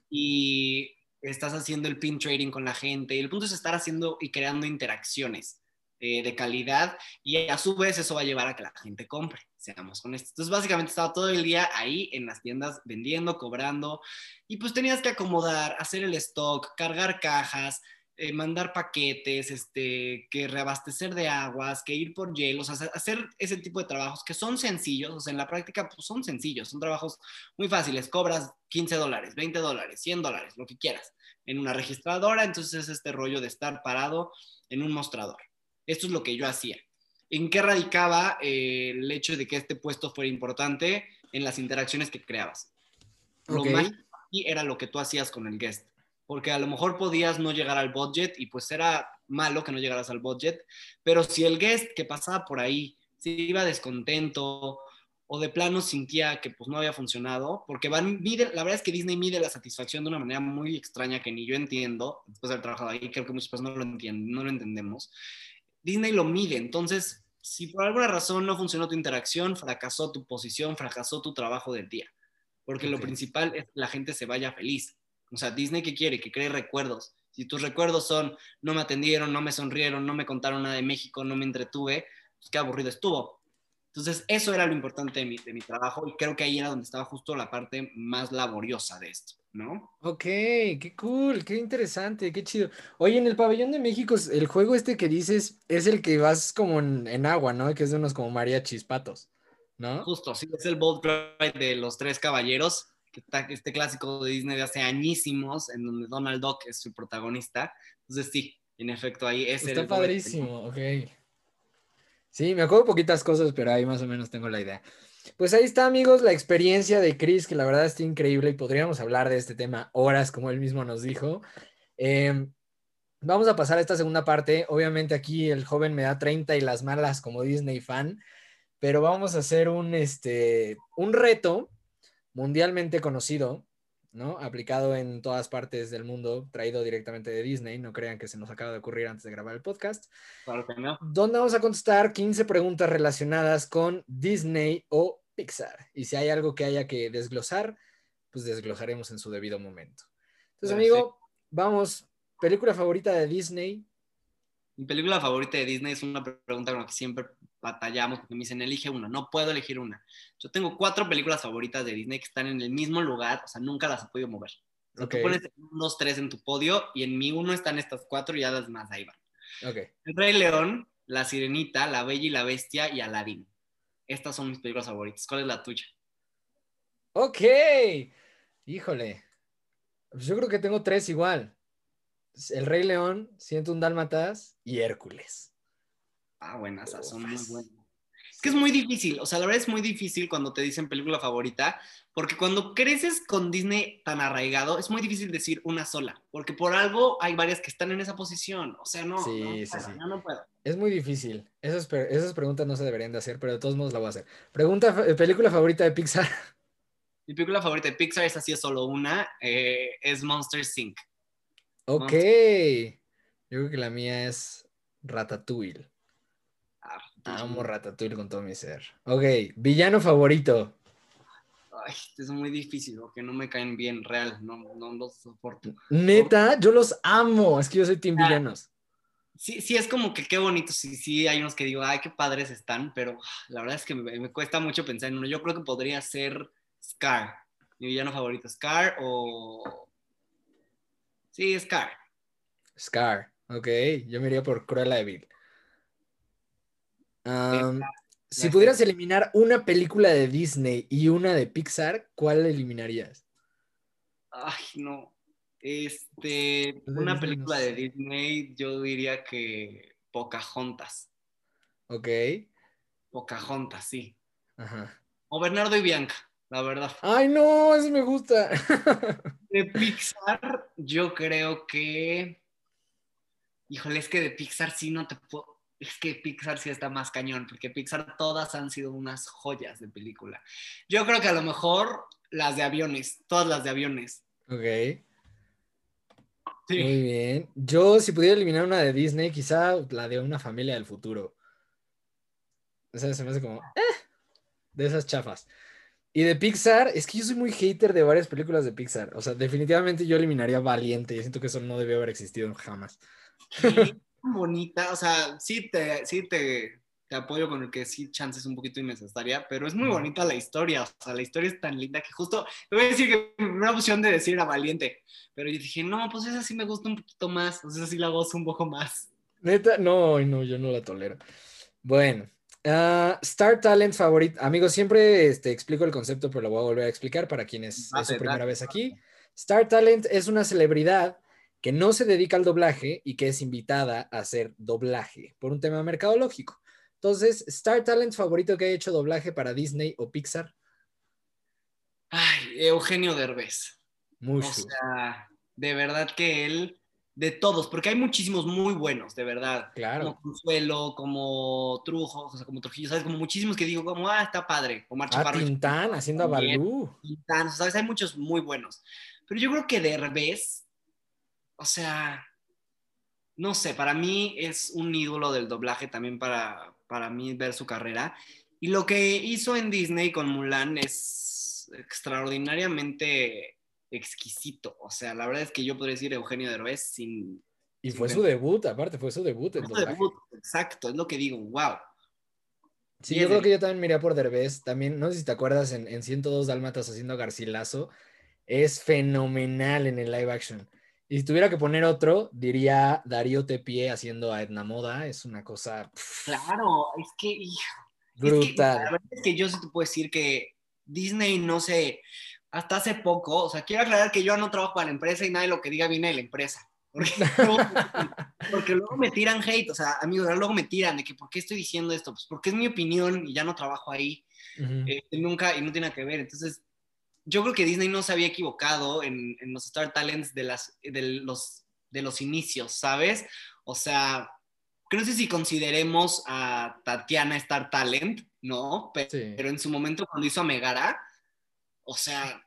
y estás haciendo el pin trading con la gente. Y el punto es estar haciendo y creando interacciones. Eh, de calidad y a su vez eso va a llevar a que la gente compre, seamos honestos. Entonces básicamente estaba todo el día ahí en las tiendas vendiendo, cobrando y pues tenías que acomodar, hacer el stock, cargar cajas, eh, mandar paquetes, este, que reabastecer de aguas, que ir por hielos, hacer ese tipo de trabajos que son sencillos, o sea, en la práctica pues, son sencillos, son trabajos muy fáciles, cobras 15 dólares, 20 dólares, 100 dólares, lo que quieras, en una registradora, entonces es este rollo de estar parado en un mostrador. Esto es lo que yo hacía. ¿En qué radicaba eh, el hecho de que este puesto fuera importante? En las interacciones que creabas. Lo más era lo que tú hacías con el guest. Porque a lo mejor podías no llegar al budget y pues era malo que no llegaras al budget. Pero si el guest que pasaba por ahí se iba descontento o de plano sentía que pues no había funcionado, porque van, mide, la verdad es que Disney mide la satisfacción de una manera muy extraña que ni yo entiendo, después de haber trabajado ahí, creo que muchas personas no lo entienden, no lo entendemos. Disney lo mide. Entonces, si por alguna razón no funcionó tu interacción, fracasó tu posición, fracasó tu trabajo del día. Porque lo principal es que la gente se vaya feliz. O sea, Disney ¿qué quiere que cree recuerdos. Si tus recuerdos son no me atendieron, no me sonrieron, no me contaron nada de México, no me entretuve, pues qué aburrido estuvo. Entonces, eso era lo importante de mi, de mi trabajo y creo que ahí era donde estaba justo la parte más laboriosa de esto. ¿no? Ok, qué cool, qué interesante, qué chido. Oye, en el pabellón de México, el juego este que dices es el que vas como en, agua, ¿no? Que es de unos como mariachis patos, ¿no? Justo, sí, es el boat ride de los tres caballeros, que está este clásico de Disney de hace añísimos, en donde Donald Duck es su protagonista. Entonces, sí, en efecto, ahí es Está padrísimo, ok. Sí, me acuerdo poquitas cosas, pero ahí más o menos tengo la idea. Pues ahí está, amigos, la experiencia de Chris, que la verdad está increíble y podríamos hablar de este tema horas, como él mismo nos dijo. Em, vamos a pasar a esta segunda parte. Obviamente aquí el joven me da 30 y las malas como Disney fan, pero vamos a hacer un, este, un reto mundialmente conocido ¿no? Aplicado en todas partes del mundo, traído directamente de Disney, no crean que se nos acaba de ocurrir antes de grabar el podcast. Claro que no. Donde vamos a contestar 15 preguntas relacionadas con Disney o Pixar. Y si hay algo que haya que desglosar, pues desglosaremos en su debido momento. Entonces, amigo, vamos, película favorita de Disney. Mi película favorita de Disney es una pregunta con la que siempre batallamos porque me dicen, elige una. No puedo elegir una. Yo tengo cuatro películas favoritas de Disney que están en el mismo lugar, o sea, nunca las he podido mover. Tú pones unos tres en tu podio y en mi uno están estas cuatro y ya las más ahí van. Okay. El Rey León, La Sirenita, La Bella y la Bestia y Aladdin. Estas son mis películas favoritas. ¿Cuál es la tuya? Ok. Híjole. Pues yo creo que tengo tres igual. El Rey León, Siento un Dálmatas y Hércules. Ah, buenas, son muy buenas. Es que es muy difícil, o sea, la verdad es muy difícil cuando te dicen película favorita, porque cuando creces con Disney tan arraigado, es muy difícil decir una sola, porque por algo hay varias que están en esa posición, o sea, no, sí, no, sí, sí. no puedo. Es muy difícil, esas, esas preguntas no se deberían de hacer, pero de todos modos la voy a hacer. Pregunta, eh, película favorita de Pixar. Mi película favorita de Pixar, esa sí es solo una, eh, es Monster Inc. Ok. Yo creo que la mía es Ratatouille. Ah, Amo Ratatouille con todo mi ser. Ok, villano favorito. Ay, es muy difícil, porque no me caen bien, real, no, no los soporto. Neta, yo los amo. Es que yo soy team Ah. villanos. Sí, sí, es como que qué bonito, sí, sí, hay unos que digo, ay, qué padres están, pero la verdad es que me, me cuesta mucho pensar en uno. Yo creo que podría ser Scar, mi villano favorito, Scar o... Sí, Scar. Scar. Ok, yo me iría por Cruella de Vil. Si pudieras eliminar una película de Disney y una de Pixar, ¿cuál eliminarías? Ay, no. Este, una película de. Disney, yo diría que Pocahontas. Ok. Pocahontas, sí. Ajá. O Bernardo y Bianca, la verdad. Ay, no, eso me gusta. De Pixar, yo creo que. Híjole, es que de Pixar sí no te puedo. Es que Pixar sí está más cañón, porque Pixar todas han sido unas joyas de película. Yo creo que a lo mejor las de aviones, todas las de aviones. Ok. Sí. Muy bien. Yo, si pudiera eliminar una de Disney, quizá la de una familia del futuro. O sea, se me hace como, eh, de esas chafas. Y de Pixar, es que yo soy muy hater de varias películas de Pixar. O sea, definitivamente yo eliminaría Valiente. Yo siento que eso no debió haber existido jamás. Sí, bonita, o sea, sí te, sí te, te apoyo con el que sí chance es un poquito innecesaria, pero es muy bonita la historia, o sea, la historia es tan linda que justo, te voy a decir que mi primera opción de decir era valiente, pero yo dije, no, pues esa sí me gusta un poquito más, o sea, esa sí la gozo un poco más. Neta, no, no, yo no la tolero. Bueno, ah, Star Talent favorito. Amigos, siempre este, explico el concepto, pero lo voy a volver a explicar para quienes es su primera vez aquí. Star Talent es una celebridad que no se dedica al doblaje y que es invitada a hacer doblaje por un tema mercadológico. Entonces, Star Talent favorito que ha hecho doblaje para Disney o Pixar, Ay, Eugenio Derbez, o Mushu. sea, de verdad que él, de todos, porque hay muchísimos muy buenos, de verdad. Claro. Como Consuelo, como Trujo, o sea, como Trujillo, ¿sabes? Como muchísimos que digo, como, ah, está padre. Omar Ah, Chaparro. Tintán haciendo a también. Balú. Tintán, ¿sabes? Hay muchos muy buenos. Pero yo creo que Derbez, o sea, no sé, para mí es un ídolo del doblaje también para, para mí ver su carrera. Y lo que hizo en Disney con Mulan es extraordinariamente exquisito. O sea, la verdad es que yo podría decir Eugenio Derbez sin... Y sin fue su debut, aparte, fue su debut en Su debut, Exacto, es lo que digo, wow. Sí, yo creo que yo también miré por Derbez. También, no sé si te acuerdas, en, en 102 Dálmatas haciendo Garcilaso. Es fenomenal en el live action. Y si tuviera que poner otro, diría Darío Tepié haciendo a Edna Moda. Es una cosa pff, Claro, es que, hijo, Es que, la brutal. verdad es que yo sí te puedo decir que Disney no sé, hasta hace poco, o sea, quiero aclarar que yo no trabajo para la empresa y nadie lo que diga viene de la empresa. Porque luego, porque luego me tiran hate, o sea, amigos, luego me tiran de que ¿por qué estoy diciendo esto? Pues porque es mi opinión y ya no trabajo ahí, Ujú. eh, nunca y no tiene nada que ver. Entonces, yo creo que Disney no se había equivocado en, en los Star Talents de, las, de, los, de los inicios, ¿sabes? O sea, creo que no sé si consideremos a Tatiana Star Talent, ¿no? Pero, Sí. pero en su momento cuando hizo a Megara, o sea,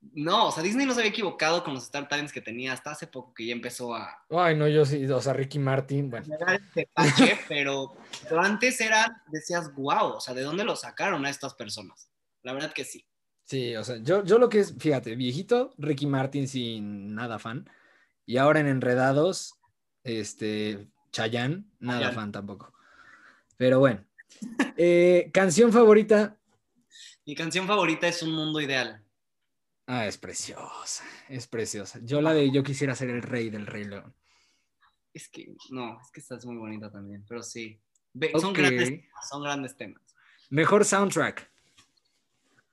no, o sea, Disney no se había equivocado con los Star Talents que tenía hasta hace poco que ya empezó a Ay, no, yo sí, o sea, Ricky Martin, bueno. este pero, pero antes era, decías, wow, o sea, ¿de dónde lo sacaron a estas personas? La verdad que sí. Sí, o sea, yo, yo lo que es, fíjate, viejito, Ricky Martin sin nada fan. Y ahora en Enredados, este, Chayanne, nada Chayanne. fan tampoco. Pero bueno. Eh, canción favorita. Mi canción favorita es Un Mundo Ideal. Ah, es preciosa, es preciosa. Yo la de Yo quisiera ser el rey del Rey León. Es que, no, es que esta es muy bonita también, pero sí. Ve- Son, grandes, temas, son grandes temas. Mejor soundtrack.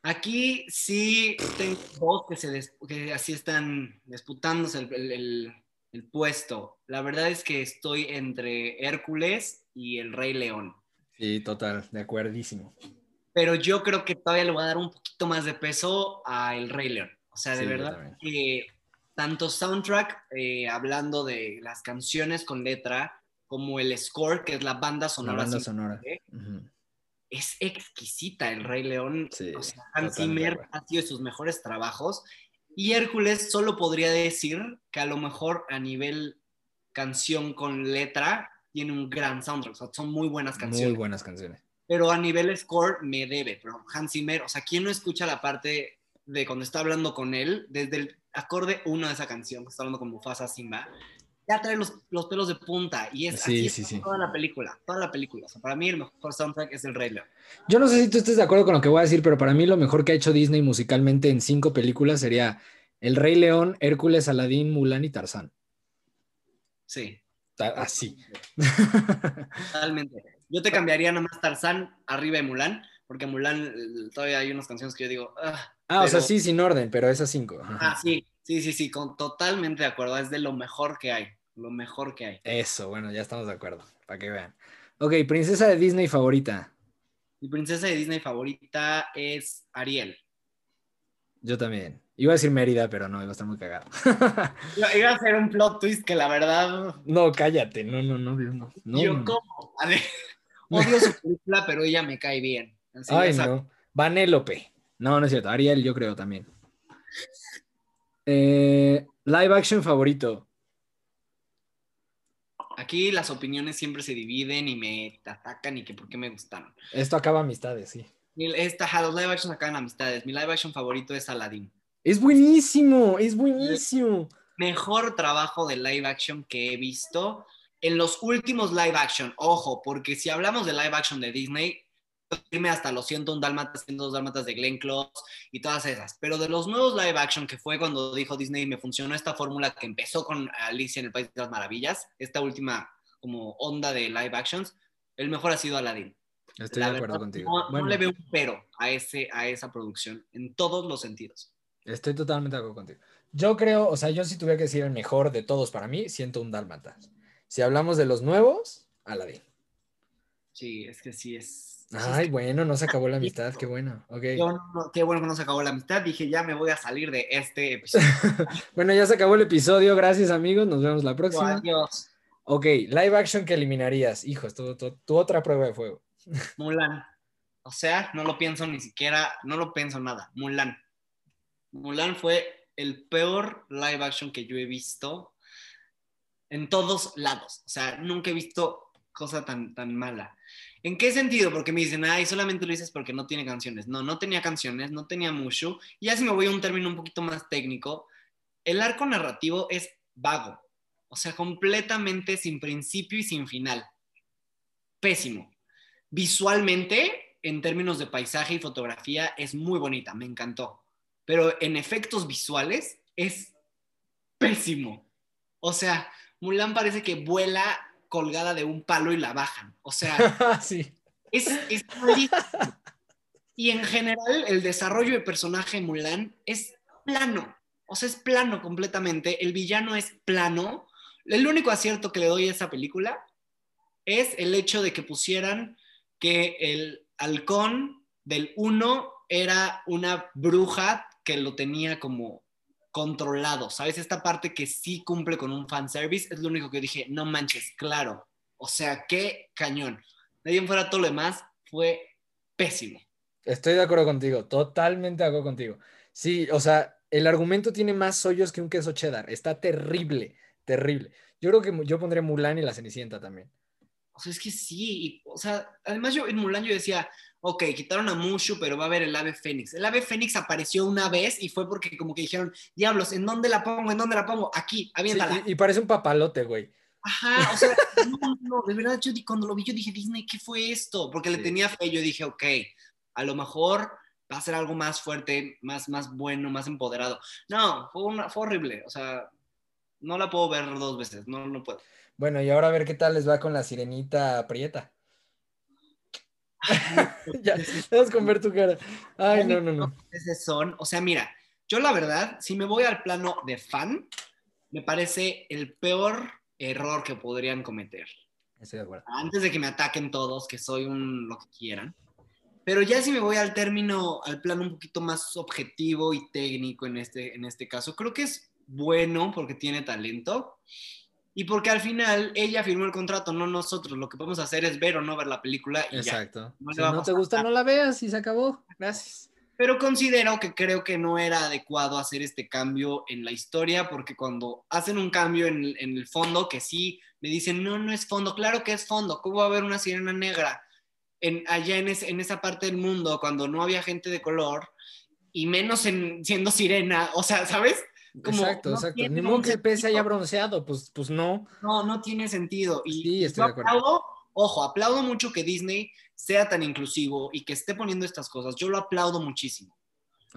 Aquí sí tengo dos que, se des- que así están disputándose el, el- el- el puesto. La verdad es que estoy entre Hércules y el Rey León. Sí, total, de acuerdísimo. Pero yo creo que todavía le voy a dar un poquito más de peso a el Rey León. O sea, de Sí, verdad que tanto soundtrack, eh, hablando de las canciones con letra, como el score, que es la banda La sonora. banda sin- sonora. ¿eh? Ujú. es exquisita el Rey León. Sí, o sea, Hans Zimmer ha sido de sus mejores trabajos. Y Hércules solo podría decir que a lo mejor a nivel canción con letra tiene un gran soundtrack. O sea, son muy buenas canciones. Muy buenas canciones. Pero a nivel score me debe. Pero Hans Zimmer, o sea, ¿quién no escucha la parte de cuando está hablando con él? Desde el acorde uno de esa canción, que está hablando con Mufasa Simba, ya trae los, los pelos de punta. Y es Sí, así sí, toda la película. Toda la película. O sea, para mí el mejor soundtrack es el Rey León. Yo no sé si tú estés de acuerdo con lo que voy a decir, pero para mí lo mejor que ha hecho Disney musicalmente en cinco películas sería El Rey León, Hércules, Aladín, Mulan y Tarzán. Sí. Así. Totalmente. Yo te cambiaría nada más Tarzán arriba de Mulan, porque Mulan eh, todavía hay unas canciones que yo digo, ah, Ah, o sea, Pero- sí, sin orden, pero esas cinco. Ah, sí, sí, sí, sí, con, totalmente de acuerdo. Es de lo mejor que hay, lo mejor que hay. Eso, bueno, ya estamos de acuerdo, para que vean. Ok, princesa de Disney favorita. Mi princesa de Disney favorita es Ariel. Yo también. Iba a decir Mérida, pero no, iba a estar muy cagado. Iba a ser un plot twist que la verdad, no, cállate, no, no, no, Dios, no. no, yo no. como. A ver, odio su película, pero ella me cae bien. Así, Ay, esa- no. Vanélope. No, no es cierto. Ariel, yo creo también. Eh, live action favorito. Aquí las opiniones siempre se dividen y me atacan y que por qué me gustaron. Esto acaba amistades, sí. Esta, los live action acaban amistades. Mi live action favorito es Aladdin. Es buenísimo, es buenísimo. Mejor trabajo de live action que he visto en los últimos live action. Ojo, porque si hablamos de live action de Disney, irme hasta los 101 dálmatas, 102 dálmatas de Glenn Close y todas esas. Pero de los nuevos live action que fue cuando dijo Disney, me funcionó esta fórmula que empezó con Alicia en el País de las Maravillas, esta última como onda de live actions, el mejor ha sido Aladdin. Estoy La de acuerdo verdad, contigo. No, no le veo un pero a, ese, a esa producción en todos los sentidos. estoy totalmente de acuerdo contigo. Yo creo, o sea, yo si tuviera que decir el mejor de todos para mí, siento un Dálmatas. Si hablamos de los nuevos, Aladdin. Sí, es que sí es. Ay, bueno, no se acabó la amistad, qué bueno. Ok. Yo no- qué bueno que no se acabó la amistad. Dije, ya me voy a salir de este episodio. Bueno, ya se acabó el episodio. Gracias, amigos. Nos vemos la próxima. Adiós. Ok, live action que eliminarías. Hijo, tu- tu otra prueba de fuego. Mulan. O sea, no lo pienso ni siquiera, no lo pienso nada. Mulan. Mulan fue el peor live action que yo he visto en todos lados. O sea, nunca he visto cosa tan, tan mala. ¿En qué sentido? Porque me dicen, ay, solamente lo dices porque no tiene canciones. No, no tenía canciones, no tenía Mushu. Y ya si me voy a un término un poquito más técnico, el arco narrativo es vago. O sea, completamente sin principio y sin final. Pésimo. Visualmente, en términos de paisaje y fotografía, es muy bonita, me encantó. Pero en efectos visuales es pésimo. O sea, Mulan parece que vuela colgada de un palo y la bajan. O sea, sí. es, es. Y en general, el desarrollo de personaje de Mulan es plano. O sea, es plano completamente. El villano es plano. El único acierto que le doy a esa película es el hecho de que pusieran que el halcón del 1 era una bruja que lo tenía como controlado, ¿sabes? Esta parte que sí cumple con un fanservice es lo único que dije, no manches, claro. O sea, qué cañón. De ahí en fuera todo lo demás fue pésimo. Estoy de acuerdo contigo, totalmente de acuerdo contigo. Sí, o sea, el argumento tiene más hoyos que un queso cheddar. Está terrible, terrible. Yo creo que yo pondré Mulan y la Cenicienta también. O sea, es que sí. y, o sea, además yo en Mulan yo decía, ok, quitaron a Mushu, pero va a haber el ave fénix. El ave fénix apareció una vez y fue porque como que dijeron, diablos, ¿en dónde la pongo? ¿En dónde la pongo? Aquí, Sí, aviéntala. y, y parece un papalote, güey. Ajá, o sea, no, no, de verdad, yo cuando lo vi, yo dije, Disney, ¿qué fue esto? Porque le Sí. tenía fe, yo dije, ok, a lo mejor va a ser algo más fuerte, más, más bueno, más empoderado. No, fue, una, fue horrible, o sea, no la puedo ver dos veces, no, no puedo. Bueno, y ahora a ver qué tal les va con la sirenita prieta. ya, vamos con ver tu cara. Ay, no, no, no. Ese son, o sea, mira, yo la verdad, si me voy al plano de fan, me parece el peor error que podrían cometer. Estoy de acuerdo. antes de que me ataquen todos, que soy un lo que quieran. Pero ya si me voy al término, al plano un poquito más objetivo y técnico en este, en este caso, creo que es bueno porque tiene talento, Y porque al final ella firmó el contrato, no nosotros. Lo que podemos hacer es ver o no ver la película y Exacto. No le si no te gusta, no la veas y se acabó. Gracias. Pero considero que creo que no era adecuado hacer este cambio en la historia, porque cuando hacen un cambio en, en el fondo, que sí me dicen, no, no es fondo, claro que es fondo, ¿cómo va a haber una sirena negra en, allá en, ese- en esa parte del mundo cuando no había gente de color y menos en, siendo sirena? O sea, ¿sabes? Como, exacto, no exacto. Ni modo que el haya bronceado, pues, pues no. No, no tiene sentido. Y Sí, estoy yo de acuerdo. aplaudo, ojo, aplaudo mucho que Disney sea tan inclusivo y que esté poniendo estas cosas. Yo lo aplaudo muchísimo.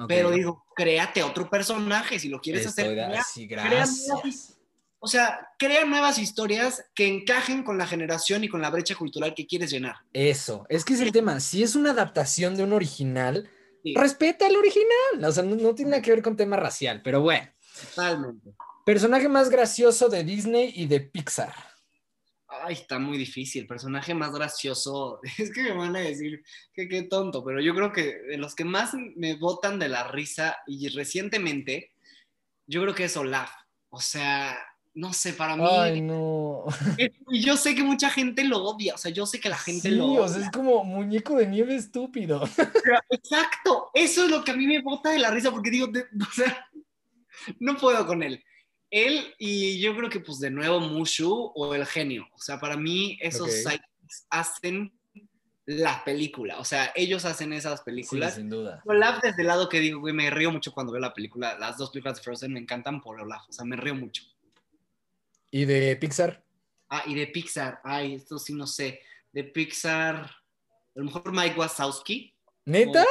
Pero digo, créate otro personaje si lo quieres Estoy hacer. de- crea- sí, crea gracias. nuevas- o sea, crea nuevas historias que encajen con la generación y con la brecha cultural que quieres llenar. Eso, es que es el tema. Si es una adaptación de un original, Sí, respeta el original. O sea, no, no tiene nada que ver con tema racial, pero bueno. Totalmente. Personaje más gracioso de Disney y de Pixar. Ay, está muy difícil. Personaje más gracioso. Es que me van a decir que qué tonto, pero yo creo que de los que más me botan de la risa y recientemente, yo creo que es Olaf. O sea, no sé, para mí. Ay, no. es- y yo sé que mucha gente lo odia. O sea, yo sé que la gente Sí, lo o odia. sea, es como muñeco de nieve estúpido. Pero, Exacto, eso es lo que a mí me bota de la risa porque digo, de- o sea, no puedo con él. Él y yo creo que pues de nuevo Mushu o el genio. O sea, para mí esos Ok. sidekicks hacen la película. O sea, ellos hacen esas Sí, películas. sin duda. Olaf desde el lado que digo, güey, me río mucho cuando veo la película. Las dos películas de Frozen me encantan por Olaf. O sea, me río mucho. ¿Y de Pixar? Ah, y de Pixar. Ay, esto sí no sé. De Pixar, a lo mejor Mike Wazowski. ¿Neta? Que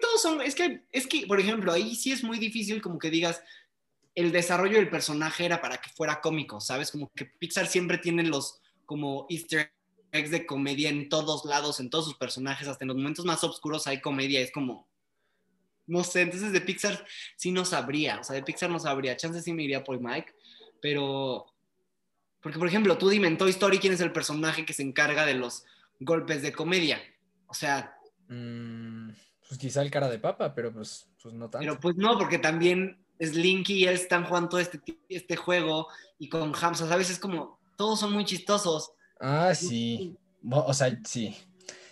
todos son, es que, es que, por ejemplo, ahí sí es muy difícil como que digas, el desarrollo del personaje era para que fuera cómico, ¿sabes? Como que Pixar siempre tiene los como easter eggs de comedia en todos lados, en todos sus personajes, hasta en los momentos más oscuros hay comedia, es como, no sé, entonces de Pixar sí no sabría, o sea, de Pixar no sabría, chances sí me iría por Mike, pero, porque por ejemplo, tú dime en Toy Story quién es el personaje que se encarga de los golpes de comedia, o sea, Mm, pues quizá el cara de papa, pero pues, pues no tanto. Pero pues no, porque también Slinky y él están jugando todo este, este juego y con Hamza, ¿sabes? Es como, todos son muy chistosos. Ah, sí. O sea, sí.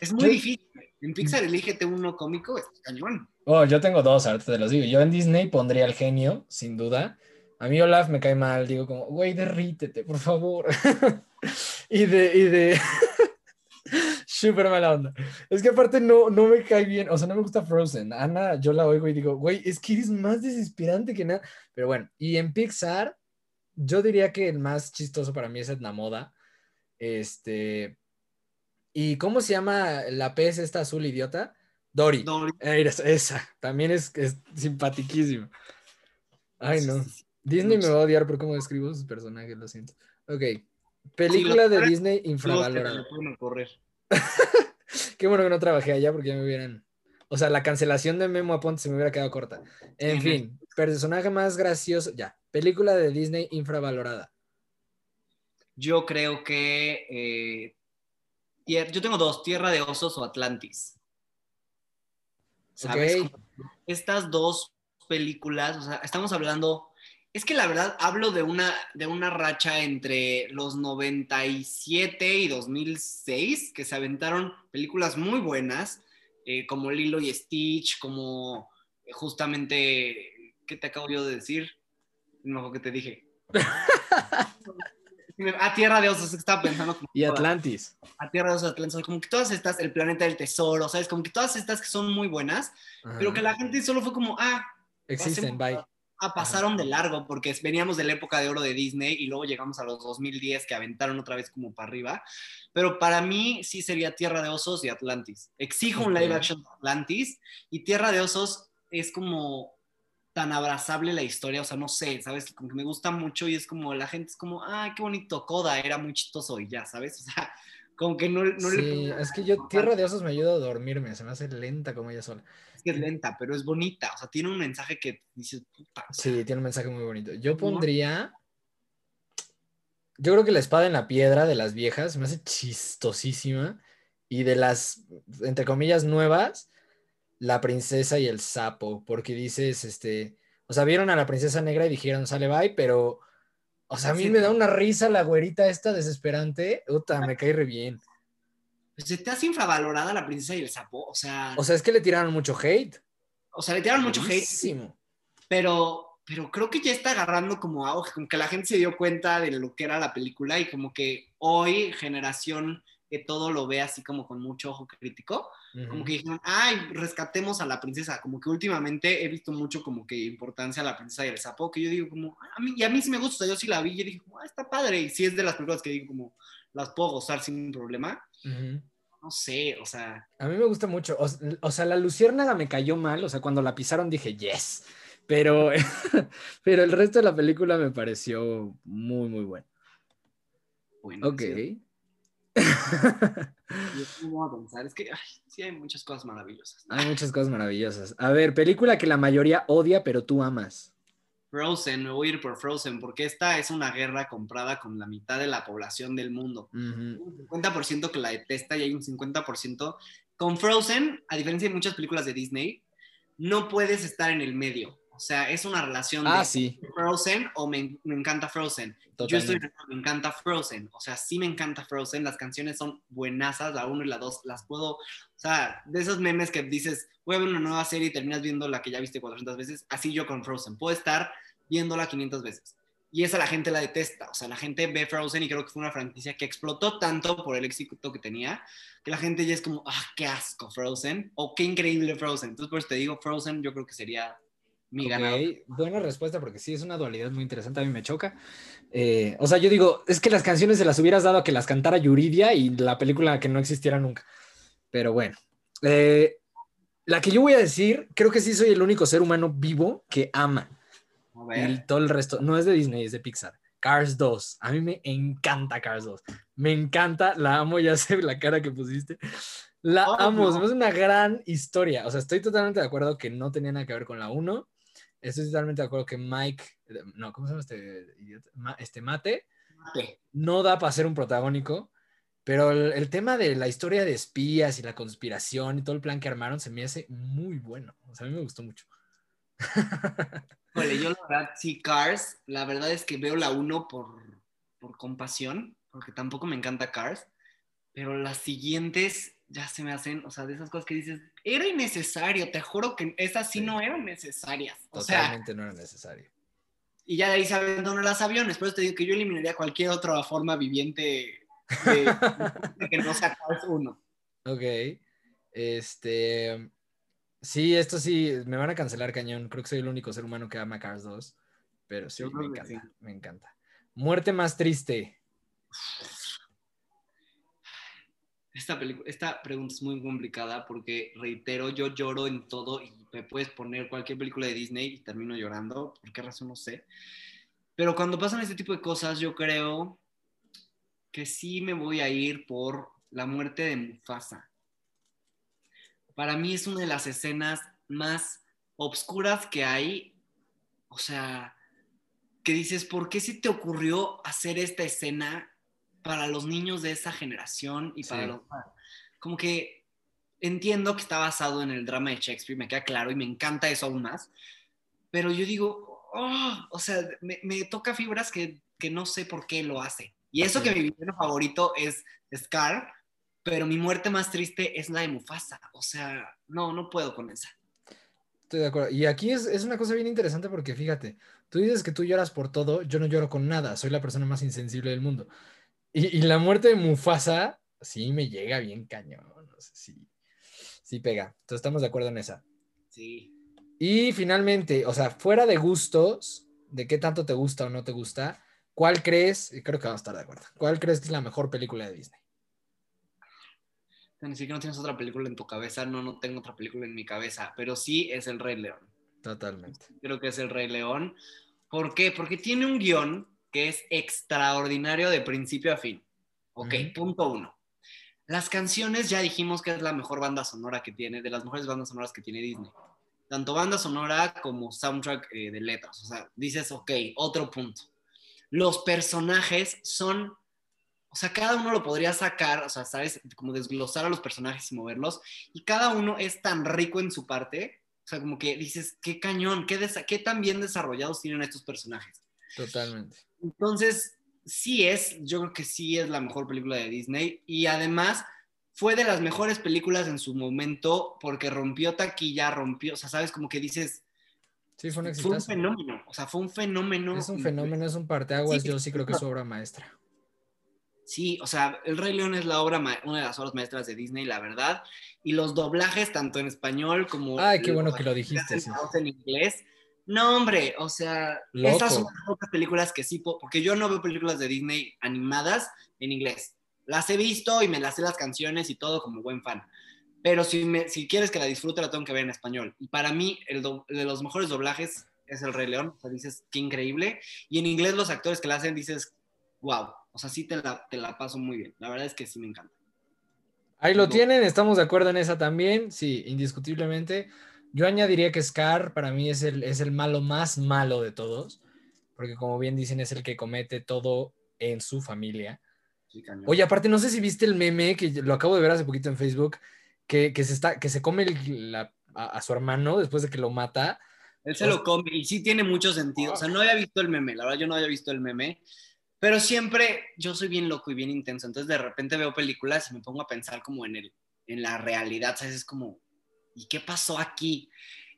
Es muy Yo- difícil. En Pixar elígete uno cómico, es cañón. Oh, yo tengo dos, ahorita te los digo. Yo en Disney pondría al genio, sin duda. A mí Olaf me cae mal, digo como, güey, derrítete, por favor. y de, y de... Súper mala onda. Es que aparte no, no me cae bien, o sea, no me gusta Frozen. Ana, yo la oigo y digo, güey, es que eres más desesperante que nada. Pero bueno, y en Pixar, yo diría que el más chistoso para mí es Edna Moda. Este... ¿Y cómo se llama la pez esta azul idiota? Dory. Dory. Esa, también es, es simpatiquísima. Ay, no. Disney me va a odiar por cómo describo sus personajes, lo siento. Ok. Película de Disney infravalorada. Qué bueno que no trabajé allá porque ya me hubieran. O sea, la cancelación de Memo Aponte se me hubiera quedado corta. En fin, personaje más gracioso. Ya. Película de Disney infravalorada. Yo creo que. eh, yo tengo dos: Tierra de Osos o Atlantis. ¿Sabes? Estas dos películas, o sea, estamos hablando. Es que la verdad hablo de una, de una racha entre los 97 y 2006, que se aventaron películas muy buenas, eh, como Lilo y Stitch, como eh, justamente, ¿qué te acabo yo de decir? No, que te dije. A Tierra de Osos, estaba pensando como Y todas. Atlantis. A Tierra de Osos Atlantis, como que todas estas, El Planeta del Tesoro, ¿sabes? Como que todas estas que son muy buenas, pero que la gente solo fue como, ah, Existen, bye. Ah, pasaron de largo, porque veníamos de la época de oro de Disney y luego llegamos a los 2010 que aventaron otra vez como para arriba. Pero para mí sí sería Tierra de Osos y Atlantis. Exijo un live action de Atlantis y Tierra de Osos es como tan abrazable la historia, o sea, no sé, ¿sabes? Como que me gusta mucho y es como la gente es como, ah, qué bonito, Coda, era muy chistoso y ya, ¿sabes? O sea, como que no, no sí, es que yo, Tierra de Osos me ayuda a dormirme, se me hace lenta como ella sola. es que es lenta, pero es bonita, o sea, tiene un mensaje que dices, puta, Sí, tiene un mensaje muy bonito. Yo pondría. Yo creo que la espada en la piedra de las viejas me hace chistosísima. Y de las, entre comillas, nuevas, la princesa y el sapo. Porque dices, este. O sea, vieron a la princesa negra y dijeron, sale bye, pero O sea, a mí me da una risa la güerita esta desesperante. Puta, me cae re bien. Se te hace infravalorada la princesa y el sapo, o sea... O sea, es que le tiraron mucho hate. O sea, le tiraron mucho hate. Pero, pero creo que ya está agarrando como auge, como que la gente se dio cuenta de lo que era la película y como que hoy, generación que todo lo ve así como con mucho ojo crítico, como que dijeron, ay, rescatemos a la princesa. Como que últimamente he visto mucho como que importancia a la princesa y el sapo, que yo digo como, a mí, y a mí sí me gusta, yo sí la vi y dije, ah, está padre. Y sí es de las películas que digo como, las puedo gozar sin problema. No sé, o sea. A mí me gusta mucho. O, sea, la luciérnaga me cayó mal. O sea, cuando la pisaron dije, yes. Pero, pero el resto de la película me pareció muy, muy bueno. Bueno, ok. Es que sí hay muchas cosas maravillosas. Hay muchas cosas maravillosas. A ver, película que la mayoría odia, pero tú amas. Frozen, me voy a ir por Frozen, porque esta es una guerra comprada con la mitad de la población del mundo. Un 50% que la detesta y hay un 50%. Con Frozen, a diferencia de muchas películas de Disney, no puedes estar en el medio. O sea, es una relación ah, de Frozen o me, encanta Frozen. Yo estoy me encanta Frozen. O sea, sí me encanta Frozen. Las canciones son buenasas, la 1 y la 2. Las puedo, o sea, de esos memes que dices, voy a ver una nueva serie y terminas viendo la que ya viste 400 veces. Así yo con Frozen. Puedo estar viéndola 500 veces. Y esa la gente la detesta. O sea, la gente ve Frozen y creo que fue una franquicia que explotó tanto por el éxito que tenía, que la gente ya es como, ah, qué asco Frozen, o qué increíble Frozen. Entonces, por eso te digo, Frozen yo creo que sería mi ganador. Buena respuesta, porque sí, es una dualidad muy interesante, a mí me choca. Eh, o sea, yo digo, es que las canciones se las hubieras dado a que las cantara Yuridia y la película que no existiera nunca. Pero bueno. Eh, la que yo voy a decir, creo que sí soy el único ser humano vivo que ama y todo el resto, no es de Disney, es de Pixar. Cars 2. A mí me encanta Cars 2. Me encanta, la amo, ya sé la cara que pusiste. La oh, amo, es una gran historia. O sea, estoy totalmente de acuerdo que no tenía nada que ver con la 1. Estoy totalmente de acuerdo que Mike, no, ¿cómo se llama este Este Mate, no da para ser un protagónico. Pero el, el, tema de la historia de espías y la conspiración y todo el plan que armaron se me hace muy bueno. O sea, a mí me gustó mucho. yo la verdad, sí, Cars, la verdad es que veo la 1 por, por compasión, porque tampoco me encanta Cars, pero las siguientes ya se me hacen, o sea, de esas cosas que dices, era innecesario, te juro que esas sí, no eran necesarias. Totalmente no eran necesarias. Y ya de ahí se abandonan los aviones, por eso te digo que yo eliminaría cualquier otra forma viviente de, que no sea 1. Ok. Este, Sí, esto sí, me van a cancelar cañón. Creo que soy el único ser humano que ama Cars 2. Pero sí, me encanta, me encanta. Muerte más triste. Esta, esta pregunta es muy complicada porque, reitero, yo lloro en todo y me puedes poner cualquier película de Disney y termino llorando. ¿Por qué razón? No sé. Pero cuando pasan este tipo de cosas, yo creo que sí me voy a ir por la muerte de Mufasa para mí es una de las escenas más obscuras que hay. O sea, que dices, ¿por qué se te ocurrió hacer esta escena para los niños de esa generación y para los... Como que entiendo que está basado en el drama de Shakespeare, me queda claro y me encanta eso aún más, pero yo digo, oh, o sea, me, toca fibras que, que, no sé por qué lo hace. Y eso que mi villano favorito es Scar, pero mi muerte más triste es la de Mufasa. O sea, no, no puedo con esa. Estoy de acuerdo. Y aquí es, una cosa bien interesante porque fíjate, tú dices que tú lloras por todo, yo no lloro con nada, soy la persona más insensible del mundo. Y, la muerte de Mufasa sí me llega bien cañón, no sé si sí pega. Entonces estamos de acuerdo en esa. Sí. Y finalmente, o sea, fuera de gustos, de qué tanto te gusta o no te gusta, ¿cuál crees? Creo que vamos a estar de acuerdo. ¿Cuál crees que es la mejor película de Disney? ni siquiera no tienes otra película en tu cabeza, no, no tengo otra película en mi cabeza, pero sí es El Rey León. Totalmente. Creo que es El Rey León. ¿Por qué? Porque tiene un guion que es extraordinario de principio a fin. Ok, punto uno. Las canciones ya dijimos que es la mejor banda sonora que tiene, de las mejores bandas sonoras que tiene Disney. Tanto banda sonora como soundtrack eh, de letras. O sea, dices, ok, otro punto. Los personajes son o sea, cada uno lo podría sacar, o sea, ¿sabes? Como desglosar a los personajes y moverlos. Y cada uno es tan rico en su parte. O sea, como que dices, qué cañón, qué, qué tan bien desarrollados tienen estos personajes. Totalmente. Entonces, sí es, yo creo que sí es la mejor película de Disney y además fue de las mejores películas en su momento porque rompió taquilla, rompió, o sea, sabes, como que dices... Sí, fue un Fue un fenómeno, o sea, fue un fenómeno. Es un fenómeno, es un parteaguas, Sí, yo sí creo que es su obra maestra. Sí, o sea, El Rey León es la obra, una de las obras maestras de Disney, la verdad. Y los doblajes, tanto en español como. Ay, qué bueno que lo dijiste, sí. en inglés. No, hombre, o sea, Loco. estas son las pocas películas que sí, porque yo no veo películas de Disney animadas en inglés. Las he visto y me las sé las canciones y todo como buen fan. Pero si, me- si quieres que la disfrute, la tengo que ver en español. Y para mí, el, do- de los mejores doblajes es El Rey León. O sea, dices, qué increíble. Y en inglés, los actores que la hacen, dices, wow. O sea, sí te la, te la paso muy bien. La verdad es que sí me encanta. Ahí lo No. tienen, estamos de acuerdo en esa también, sí, indiscutiblemente. Yo añadiría que Scar para mí es el, es el malo más malo de todos, porque como bien dicen es el que comete todo en su familia. Sí. Oye, aparte, no sé si viste el meme que lo acabo de ver hace poquito en Facebook, que, que se, está, que se come el- la- a, a su hermano después de que lo mata. Él se lo come y sí tiene mucho sentido. O sea, no había visto el meme, la verdad yo no había visto el meme, pero siempre yo soy bien loco y bien intenso, entonces de repente veo películas y me pongo a pensar como en, el, en la realidad, ¿sabes? Es como, ¿y qué pasó aquí?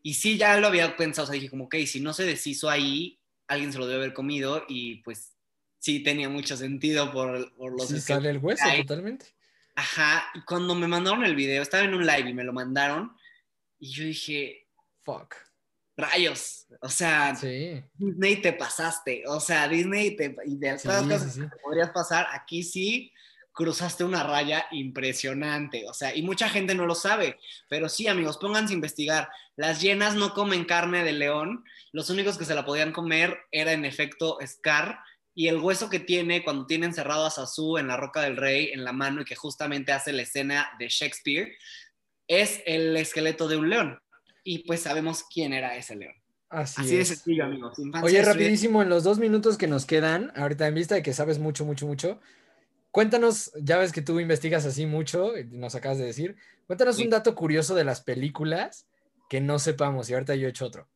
Y sí, ya lo había pensado, o sea, dije como, ok, si no se deshizo ahí, alguien se lo debe haber comido y pues sí tenía mucho sentido por, por los Sí, sale el hueso totalmente. Ajá, y cuando me mandaron el video, estaba en un live y me lo mandaron y yo dije, Fuck. rayos, o sea, Sí. Disney te pasaste, o sea, Disney te, y de Sí, todas las sí, cosas sí. que podrías pasar, aquí sí cruzaste una raya impresionante, o sea, y mucha gente no lo sabe, pero sí, amigos, pónganse a investigar. Las hienas no comen carne de león, los únicos que se la podían comer era en efecto Scar, y el hueso que tiene cuando tiene encerrado a Sasu en la Roca del Rey en la mano y que justamente hace la escena de Shakespeare, es el esqueleto de un león. Y pues sabemos quién era ese león. Así, Así de es. sencillo, amigos. Infancia Oye, rapidísimo, en los dos minutos que nos quedan, ahorita en vista de que sabes mucho, mucho, mucho, cuéntanos, ya ves que tú investigas así mucho, nos acabas de decir, cuéntanos Sí. un dato curioso de las películas que no sepamos, y ahorita yo he hecho otro,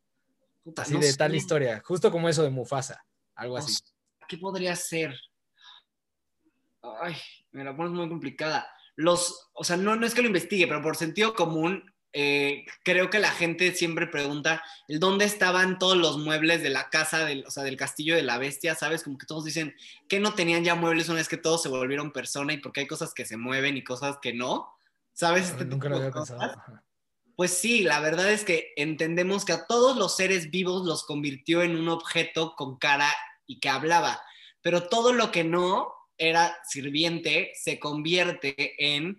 Puta, así no de tal historia, justo como eso de Mufasa, algo así. ¿Qué podría ser? Ay, me la pones muy complicada. Los, o sea, no, no es que lo investigue, pero por sentido común, eh, creo que la gente siempre pregunta el dónde estaban todos los muebles de la casa, del, o sea, del castillo de la bestia, ¿sabes? Como que todos dicen que no tenían ya muebles una vez que todos se volvieron persona y porque hay cosas que se mueven y cosas que no, ¿sabes? Este Nunca lo había cosas. pensado. Pues sí, la verdad es que entendemos que a todos los seres vivos los convirtió en un objeto con cara y que hablaba, pero todo lo que no era sirviente se convierte en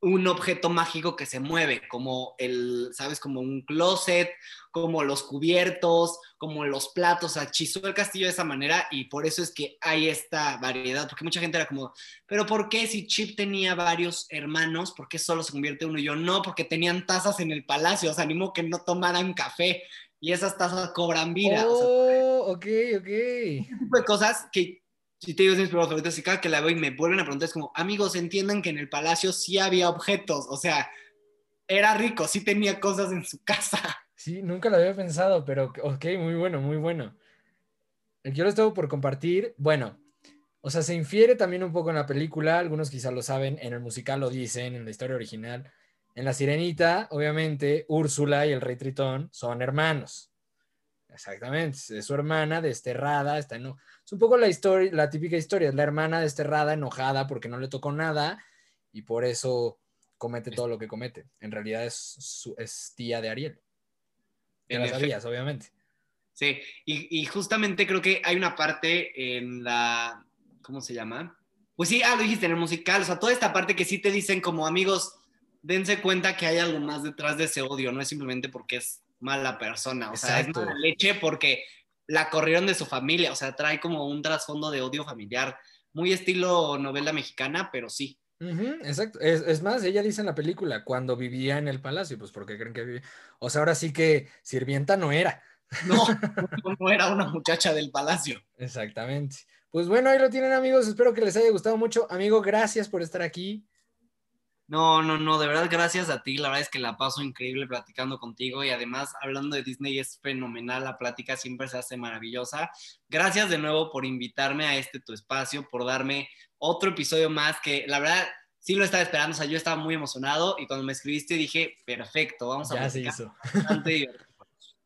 un objeto mágico que se mueve, como el, ¿sabes? Como un closet, como los cubiertos, como los platos, hechizó el castillo de esa manera y por eso es que hay esta variedad, porque mucha gente era como, pero ¿por qué si Chip tenía varios hermanos, por qué solo se convierte uno? Y yo, no, porque tenían tazas en el palacio, o sea, animo que no tomaran café y esas tazas cobran vida. O sea, Oh, ok, ok. ese tipo de cosas que, si te digo, mis y cada que la veo y me vuelven a preguntar, es como, amigos, entiendan que en el palacio sí había objetos, o sea, era rico, sí tenía cosas en su casa. Sí, nunca lo había pensado, pero ok, muy bueno, muy bueno. Yo les tengo por compartir, bueno, o sea, se infiere también un poco en la película, algunos quizá lo saben, en el musical lo dicen, en la historia original. En La Sirenita, obviamente, Úrsula y el Rey Tritón son hermanos. Exactamente, es su hermana desterrada, está eno- es un poco la historia, la típica historia, es la hermana desterrada, enojada porque no le tocó nada y por eso comete todo lo que comete. En realidad es, su- es tía de Ariel. La efecto. sabías, obviamente. Sí, y, y justamente creo que hay una parte en la, ¿cómo se llama? Pues sí, ah, lo dijiste, en el musical, o sea, toda esta parte que sí te dicen como amigos, dense cuenta que hay algo más detrás de ese odio, no es simplemente porque es mala persona, o sea, es mala leche porque la corrieron de su familia, o sea, trae como un trasfondo de odio familiar, muy estilo novela mexicana, pero sí. Ujú, exacto. Es, es más, ella dice en la película, cuando vivía en el palacio, pues porque creen que vivía. O sea, ahora sí que sirvienta no era. No, no era una muchacha del palacio. Exactamente. Pues bueno, ahí lo tienen amigos, espero que les haya gustado mucho. Amigo, gracias por estar aquí. No, no, no, de verdad gracias a ti, la verdad es que la paso increíble platicando contigo y además hablando de Disney es fenomenal, la plática siempre se hace maravillosa. Gracias de nuevo por invitarme a este tu espacio, por darme otro episodio más que la verdad sí lo estaba esperando, o sea, yo estaba muy emocionado y cuando me escribiste dije, perfecto, vamos a Ya se hizo.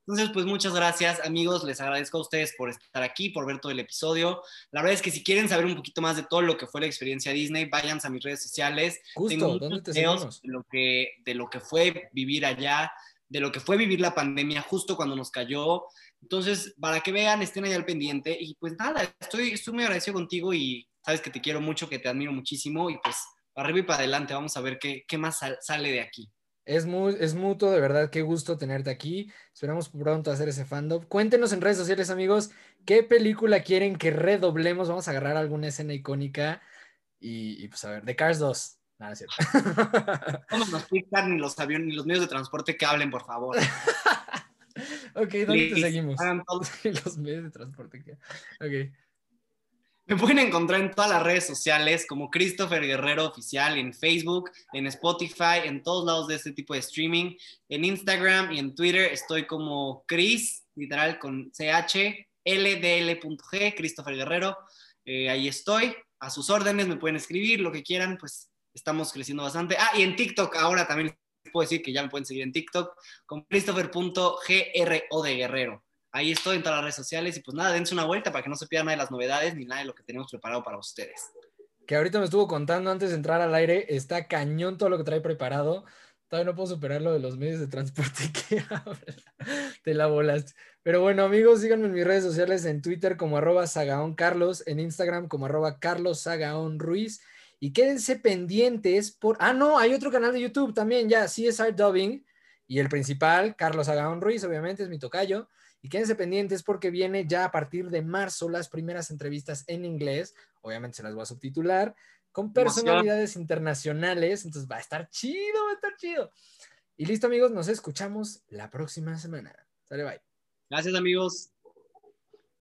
Entonces, pues muchas gracias, amigos. Les agradezco a ustedes por estar aquí, por ver todo el episodio. La verdad es que si quieren saber un poquito más de todo lo que fue la experiencia Disney, váyanse a mis redes sociales. Justo, ¿dónde te? De lo, que, de lo que fue vivir allá, de lo que fue vivir la pandemia justo cuando nos cayó. Entonces, para que vean, estén ahí al pendiente. Y pues nada, estoy, estoy muy agradecido contigo y sabes que te quiero mucho, que te admiro muchísimo. Y pues, arriba y para adelante, vamos a ver qué, qué más sale de aquí. Es, muy, es mutuo, de verdad, qué gusto tenerte aquí. Esperamos pronto hacer ese fandom. Cuéntenos en redes sociales, amigos, qué película quieren que redoblemos. Vamos a agarrar alguna escena icónica y, pues a ver, de Cars 2. Nada, es cierto. No nos ni los aviones ni los medios de transporte que hablen, por favor. ok, ¿dónde te seguimos? los medios de transporte que. Ok. Me pueden encontrar en todas las redes sociales como Christopher Guerrero Oficial, en Facebook, en Spotify, en todos lados de este tipo de streaming. En Instagram y en Twitter estoy como Chris, literal con CH, LDL.g, Christopher Guerrero. Eh, ahí estoy. A sus órdenes me pueden escribir lo que quieran, pues estamos creciendo bastante. Ah, y en TikTok ahora también puedo decir que ya me pueden seguir en TikTok con Christopher.gro de Guerrero ahí estoy en todas las redes sociales y pues nada, dense una vuelta para que no se pierdan nada de las novedades ni nada de lo que tenemos preparado para ustedes. Que ahorita me estuvo contando antes de entrar al aire, está cañón todo lo que trae preparado. Todavía no puedo superar lo de los medios de transporte que. Te la volaste. Pero bueno, amigos, síganme en mis redes sociales en Twitter como arroba Carlos, en Instagram como arroba Carlos Ruiz. Y quédense pendientes por... Ah, no, hay otro canal de YouTube también ya, CSR Dubbing. Y el principal, Carlos Sagaón Ruiz, obviamente, es mi tocayo. Y quédense pendientes porque viene ya a partir de marzo las primeras entrevistas en inglés. Obviamente se las voy a subtitular con personalidades internacionales. Entonces va a estar chido, va a estar chido. Y listo, amigos, nos escuchamos la próxima semana. Sale, bye. Gracias, amigos.